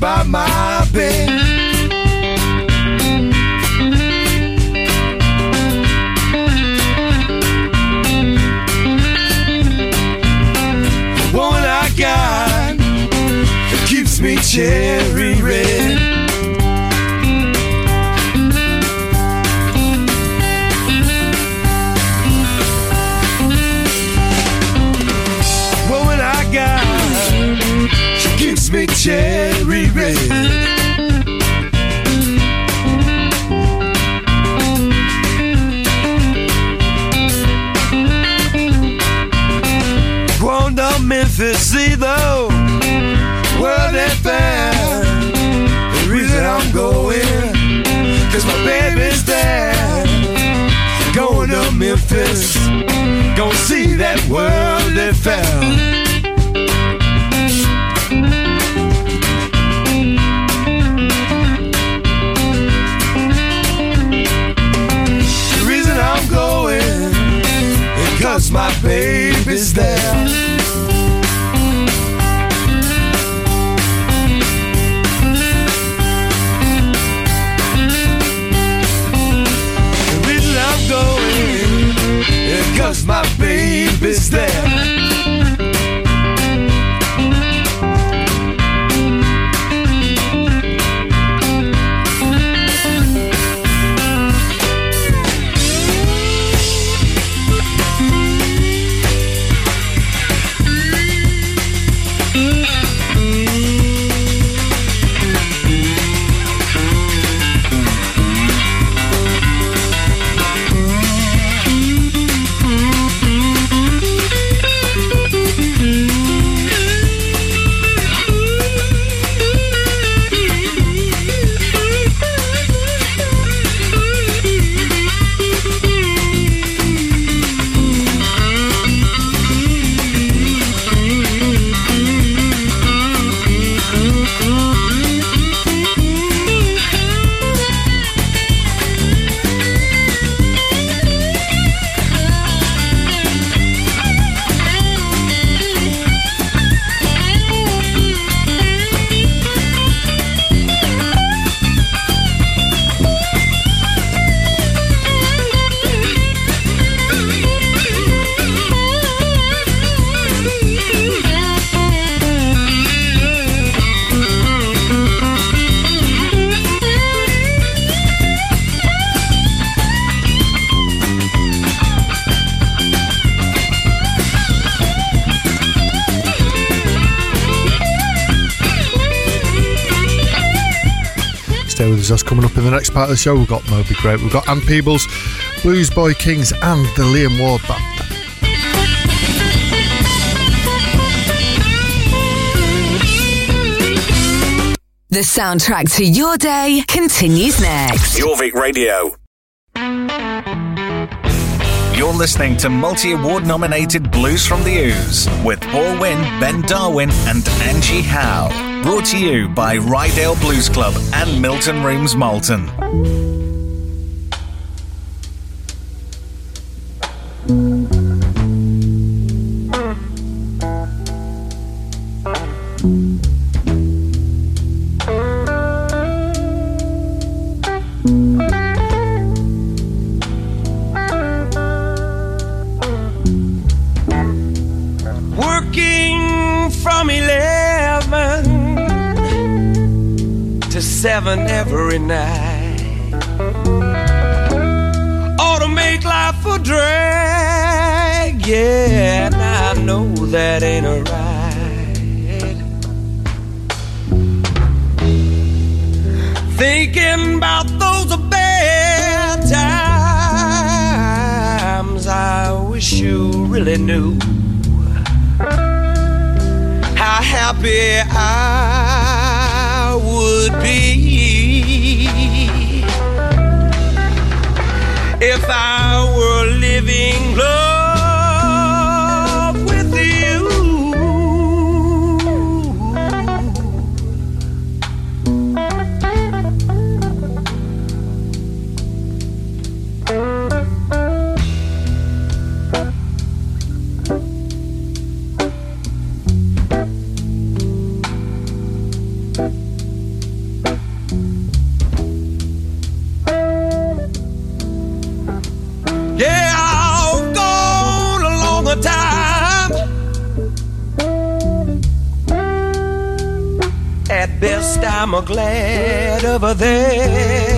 by my bed. The Woman I got keeps me cherry Memphis, gonna see that world they found. In the next part of the show. We've got Moby Grape, we've got Ann Peebles, Blues Boy Kings, and the Liam Ward Band. The soundtrack to your day continues next. Jorvik Radio. You're listening to multi award nominated Blues from the Ouse with Paul Winn, Ben Darwin, and Angie Howe. Brought to you by Ryedale Blues Club and Milton Rooms Malton. You really knew. How happy I would be if I I'm a glad of that.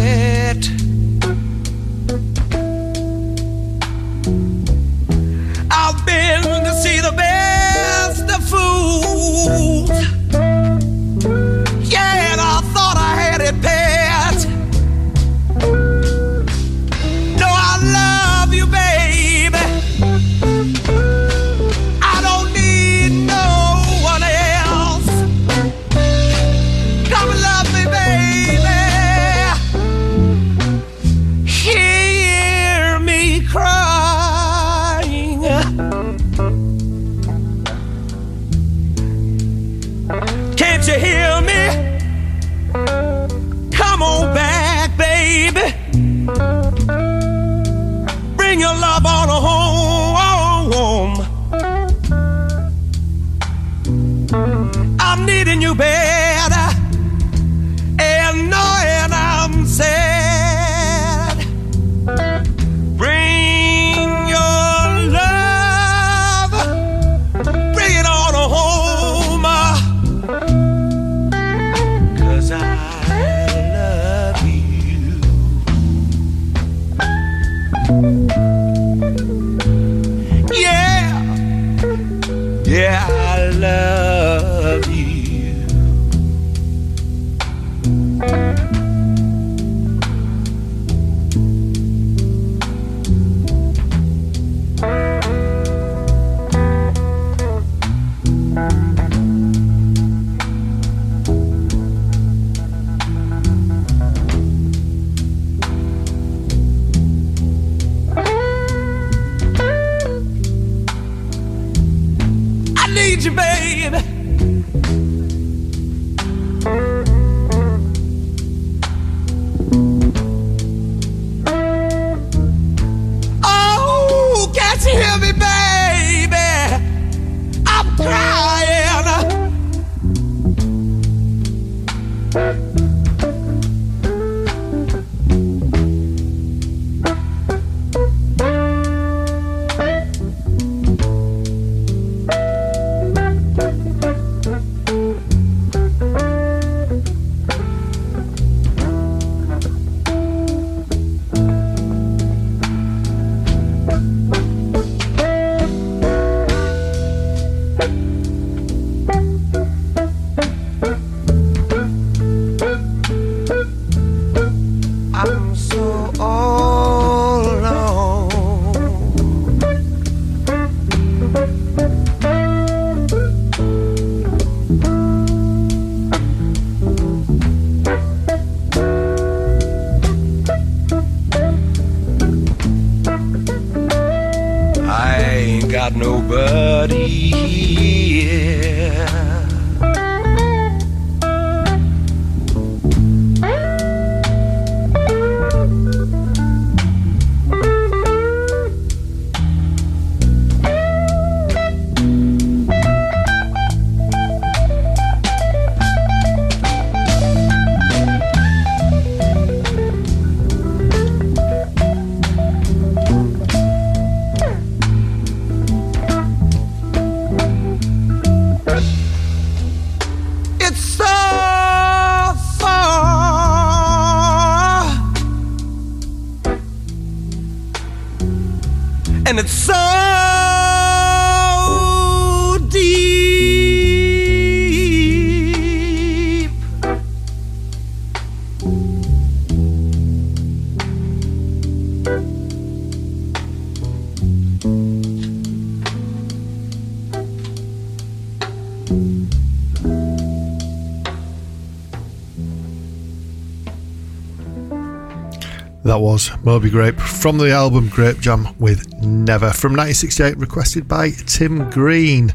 Moby Grape from the album Grape Jam with Never from 1968, requested by Tim Green.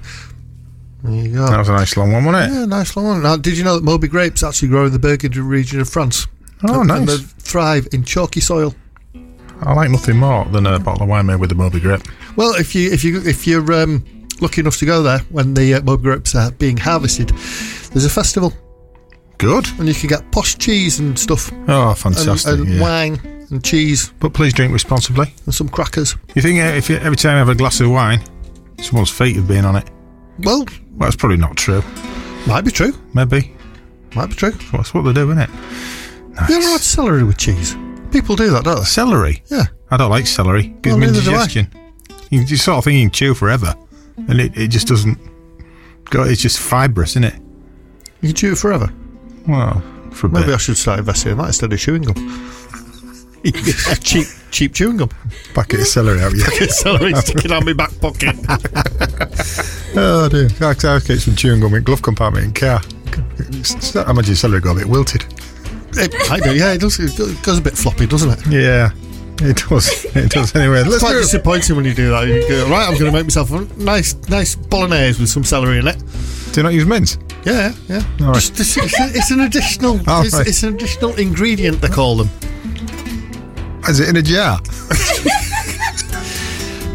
There you go. That was a nice long one, wasn't it? Yeah, nice long one. Now, did you know that Moby grapes actually grow in the Burgundy region of France? Oh, And- nice. And they thrive in chalky soil. I like nothing more than a bottle of wine made with the Moby grape. Well, if you if you if you're um, lucky enough to go there when the uh, Moby grapes are being harvested, there's a festival. Good. And you can get posh cheese and stuff. Oh, fantastic! And, and yeah. wine and cheese. But please drink responsibly. And some crackers. You think uh, if you, every time you have a glass of wine, someone's feet have been on it? Well, well, that's probably not true. Might be true. Maybe. Might be true. That's what they do, isn't it? Have you ever had celery with cheese? People do that, don't they? Celery? Yeah. I don't like celery. Gives Well, me neither do I. indigestion. You, you sort of think you can chew forever, and it, it just doesn't go. It's just fibrous, isn't it? You can chew it forever. Well, for a Maybe bit. I should start investing in that instead of chewing gum. cheap, cheap chewing gum. Packet of celery out, yeah. Packet of celery sticking out my back pocket. Oh dear! I I keep some chewing gum in glove compartment in car. It's not- I imagine celery got a bit wilted. It, I do, yeah. It does. It goes a bit floppy, doesn't it? Yeah, it does. It does. Anyway, It's quite disappointing when you do that. You go, right, I'm going to make myself a nice, nice bolognese with some celery in it. Do you not use mince? Yeah, yeah. All right. Just, it's, it's an additional. It's, right. it's an additional ingredient. They call them. Is it in a jar?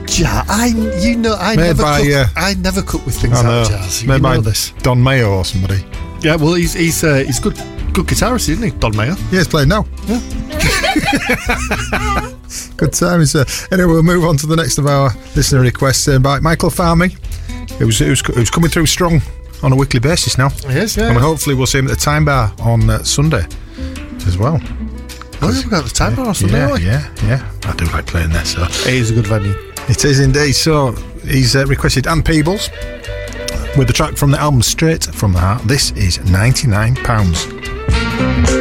Jar. I, you know, I Made never by, cook. uh, I never cook with things I out know. of jars. You Made by know this. Don Mayo or somebody. Yeah, well, he's he's uh, he's good, good guitarist, isn't he, Don Mayo? Yeah, he's playing now. Yeah. Good times. Uh, anyway, we'll move on to the next of our listener requests uh, by Michael Farmy, who's, who's, who's coming through strong on a weekly basis now. Yes, yeah. And hopefully we'll see him at the Time Bar on uh, Sunday as well. Oh, yeah, we've got the time or something. yeah, haven't we? yeah, yeah. I do like playing there, so. It is a good venue. It is indeed. So he's uh, requested Ann Peebles with the track from the album Straight from the Heart. This is £99.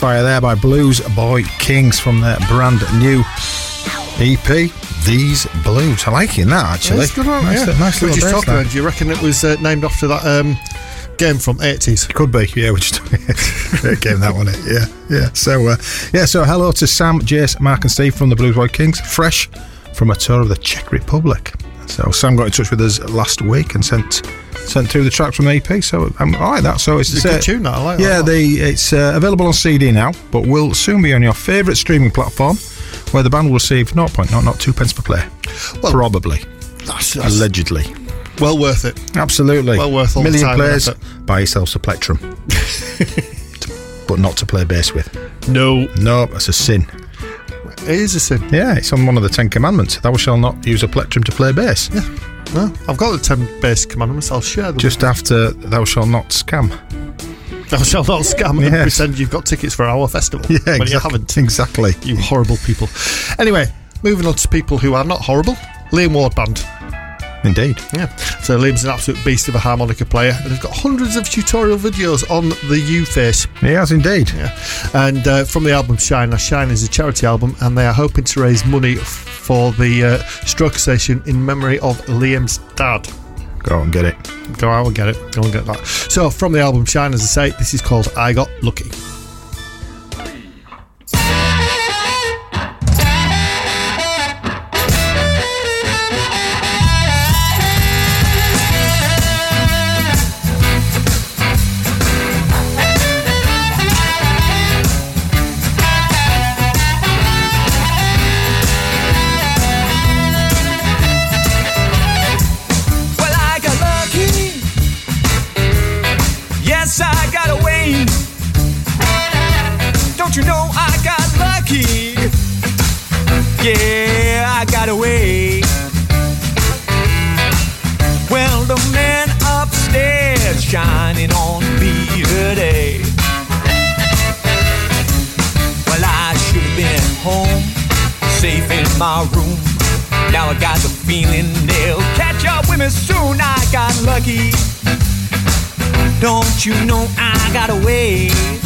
Crossfire there by Blues Boy Kings from their brand new EP, These Blues. I like it that actually. It's good, nice, yeah. nice little just talking about. Do you reckon it was uh, named after that um, game from 80s? Could be, yeah. We just great game that one. Yeah, yeah. So, uh, yeah. So, hello to Sam, Jace, Mark, and Steve from the Blues Boy Kings, fresh from a tour of the Czech Republic. So, Sam got in touch with us last week and sent sent through the tracks from the EP. So, um, I like that. So, it's, It's a good tune, that. I like that yeah, lot. the it's uh, available on CD now, but will soon be on your favourite streaming platform, where the band will receive 0.0, not two pence per play. Well, Probably, That's, that's allegedly. well worth it. Absolutely. Well worth all the Million time and players. Buy yourselves a plectrum. but not to play bass with. No. No, that's a sin. It is a sin. Yeah, it's on one of the Ten Commandments. Thou shalt not use a plectrum to play bass. Yeah. No, I've got the 10 base commandments. I'll share them. Just after thou shalt not scam. Thou shalt not scam and Yes. pretend you've got tickets for our festival Yeah, when you haven't. Exactly. You horrible people. Anyway, moving on to people who are not horrible. Liam Ward Band. Indeed. Yeah. So Liam's an absolute beast of a harmonica player, and he's got hundreds of tutorial videos on the U Face. He has indeed. Yeah. And uh, from the album Shine. Now, Shine is a charity album, and they are hoping to raise money f- for the uh, stroke station in memory of Liam's dad. Go out and get it. Go out and get it. Go and get that. So, from the album Shine, as I say, this is called I Got Lucky. You know I got away?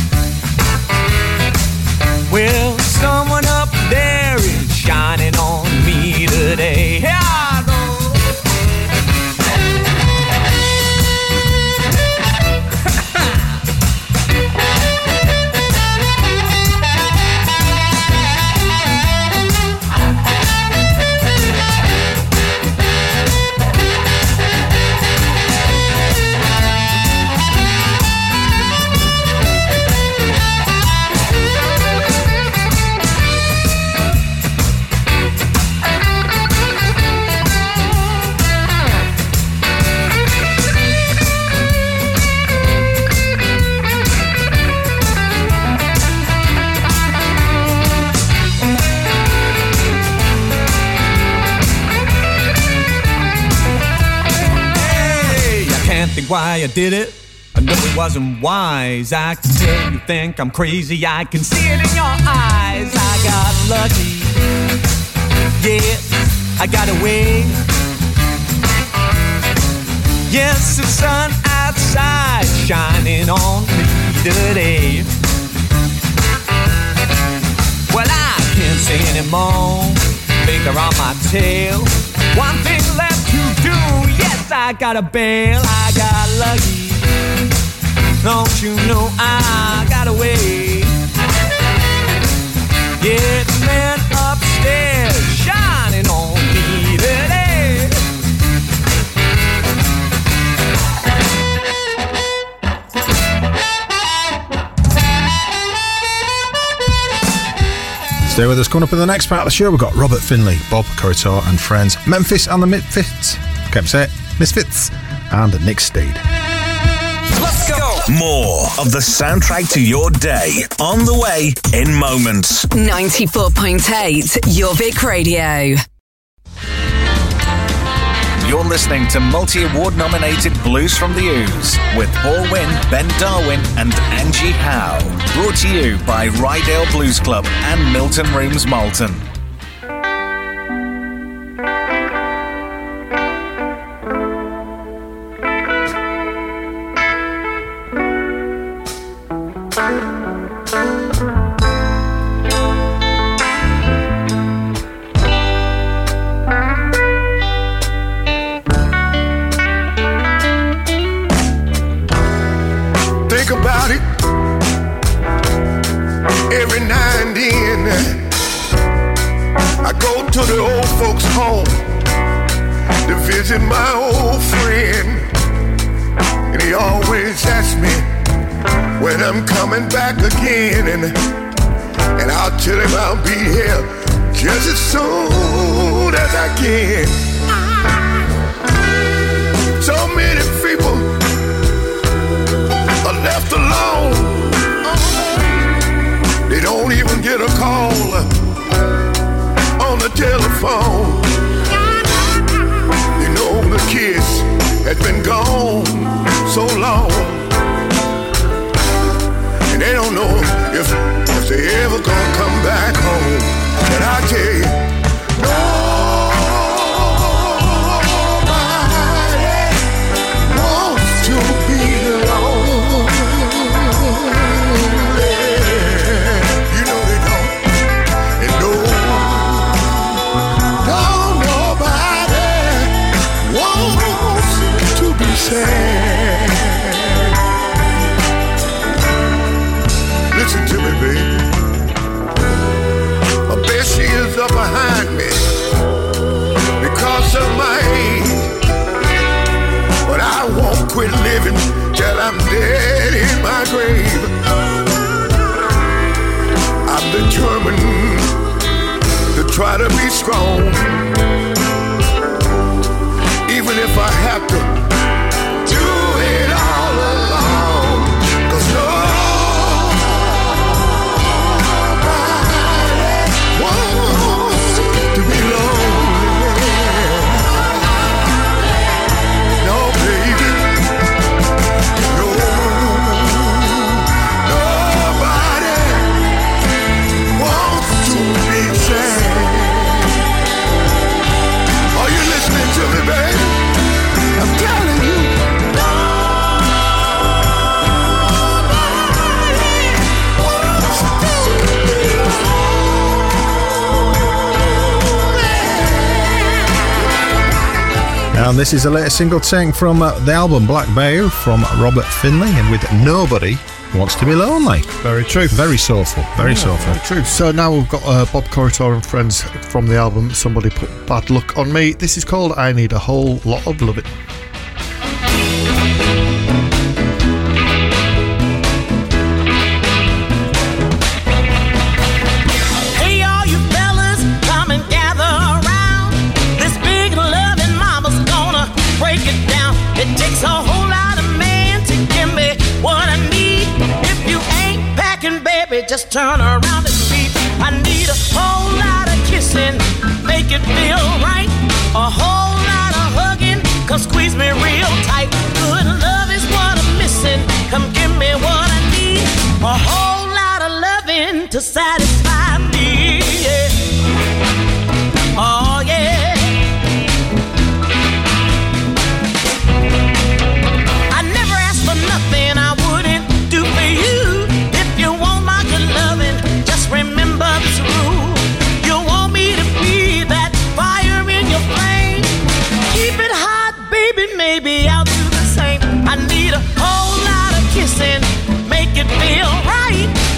I did it. I know it wasn't wise. I can tell you think I'm crazy. I can see it in your eyes. I got lucky. Yeah, I got away. Yes, the sun outside shining on me today. Well, I can't say anymore. Finger on my tail. One thing I got a bail. I got lucky. Don't you know I got away? Stay with us. Coming up in the next part of the show, we've got Robert Finley, Bob Corritore and friends, Memphis and the Misfits. Can't say it. Misfits and Nick Steed. Let's go. More of the soundtrack to your day on the way in moments. 94.8 Jorvik Radio. You're listening to multi award nominated Blues from the Ouse with Paul Winn, Ben Darwin, and Angie Howe. Brought to you by Ryedale Blues Club and Milton Rooms Malton. And this is the latest single taken from uh, the album Black Bayou from Robert Finley and with Nobody Wants to Be Lonely. Very true. Very soulful. Very yeah, soulful. Very true. So now we've got uh, Bob Corritore and Friends from the album Somebody Put Bad Luck on Me. This is called I Need a Whole Lot of Loving. just turn around and beat. I need a whole lot of kissing, make it feel right. A whole lot of hugging, come squeeze me real tight. Good love is what I'm missing, come give me what I need. A whole lot of loving to satisfy me.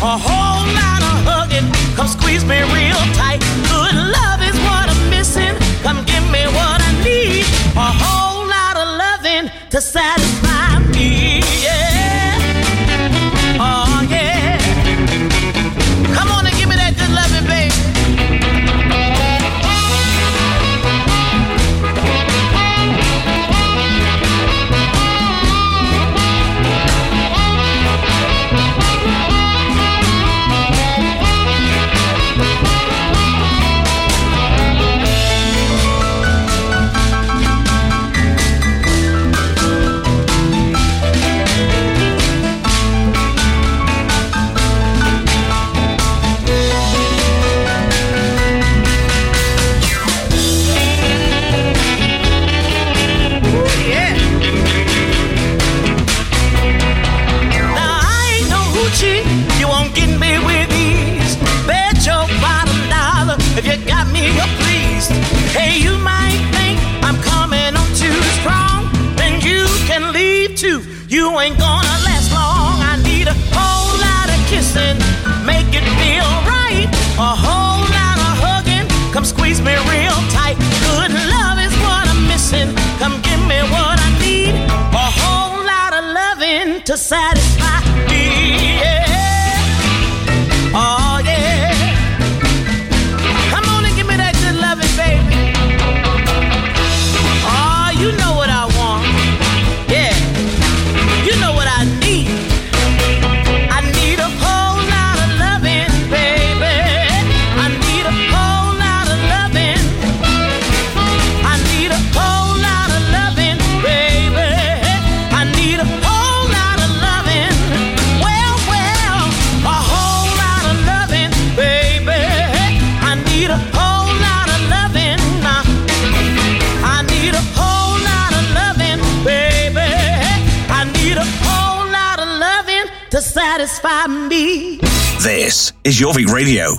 a whole lot of hugging. Come squeeze me real tight. Good love is what I'm missing. Come give me what I need. A whole lot of loving to satisfy. what I need. A whole lot of loving to satisfy me. Yeah. Is Jorvik Radio.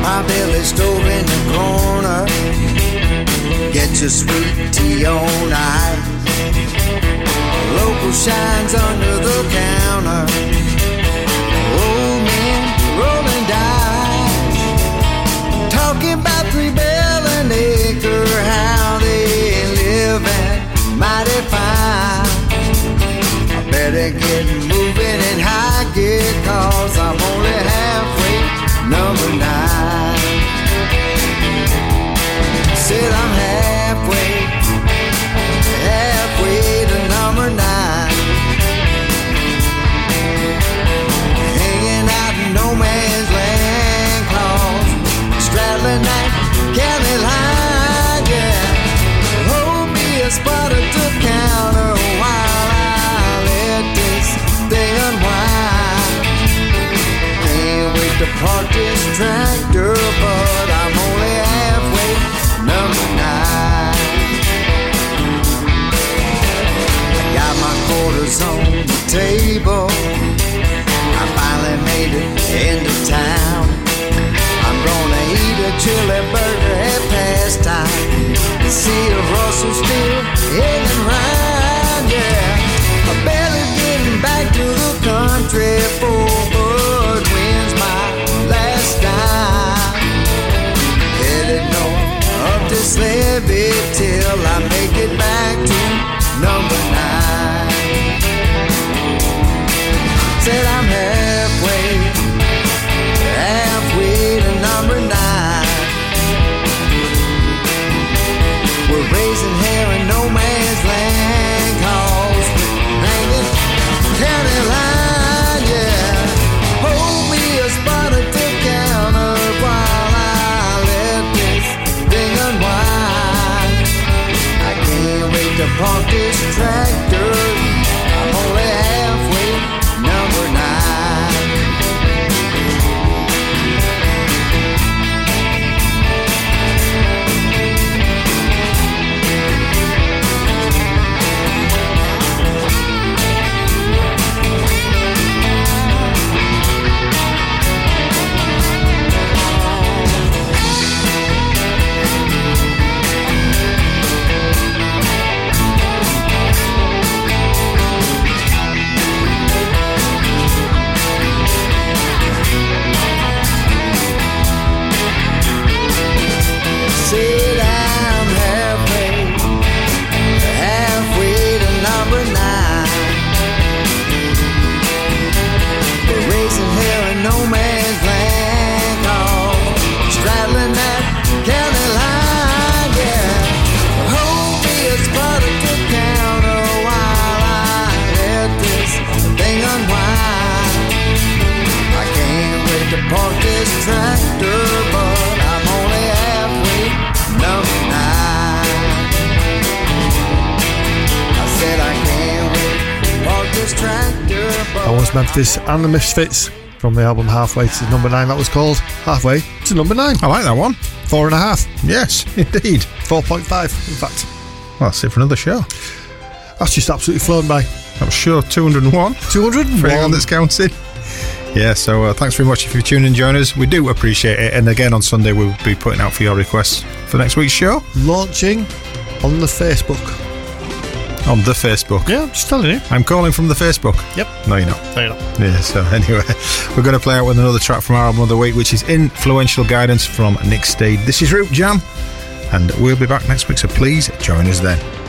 My belly stove in the corner. Get your sweet tea on ice. Local shines under about three bell and acre, how they live and mighty fine. I better get moving in high gear, cause I'm only halfway number nine. To park this tractor, but I'm only halfway number nine. I got my quarters on the table. I finally made it into town. I'm gonna eat a chili burger at past time. See if Russell's still hanging around, yeah. I barely getting back to the country. Four Till I make it back to number nine. Park this tractor. Was and the Misfits from the album Halfway to number nine. That was called Halfway to number nine. I like that one. Four and a half. Yes, indeed. 4.5, in fact. Well, that's it for another show. That's just absolutely flown by. That was show 201. 201. For anyone that's counting. Yeah, so uh, thanks very much if you've tuned in join us. We do appreciate it. And again, on Sunday, we'll be putting out for your requests for next week's show. Launching on the Facebook. On the Facebook. Yeah, I'm just telling you. I'm calling from the Facebook. Yep. No, you're not. No, you're not. Yeah, so anyway, we're going to play out with another track from our album of the week, which is Influential Guidance from Nick Steed. This is Route Jam, and we'll be back next week, so please join us then.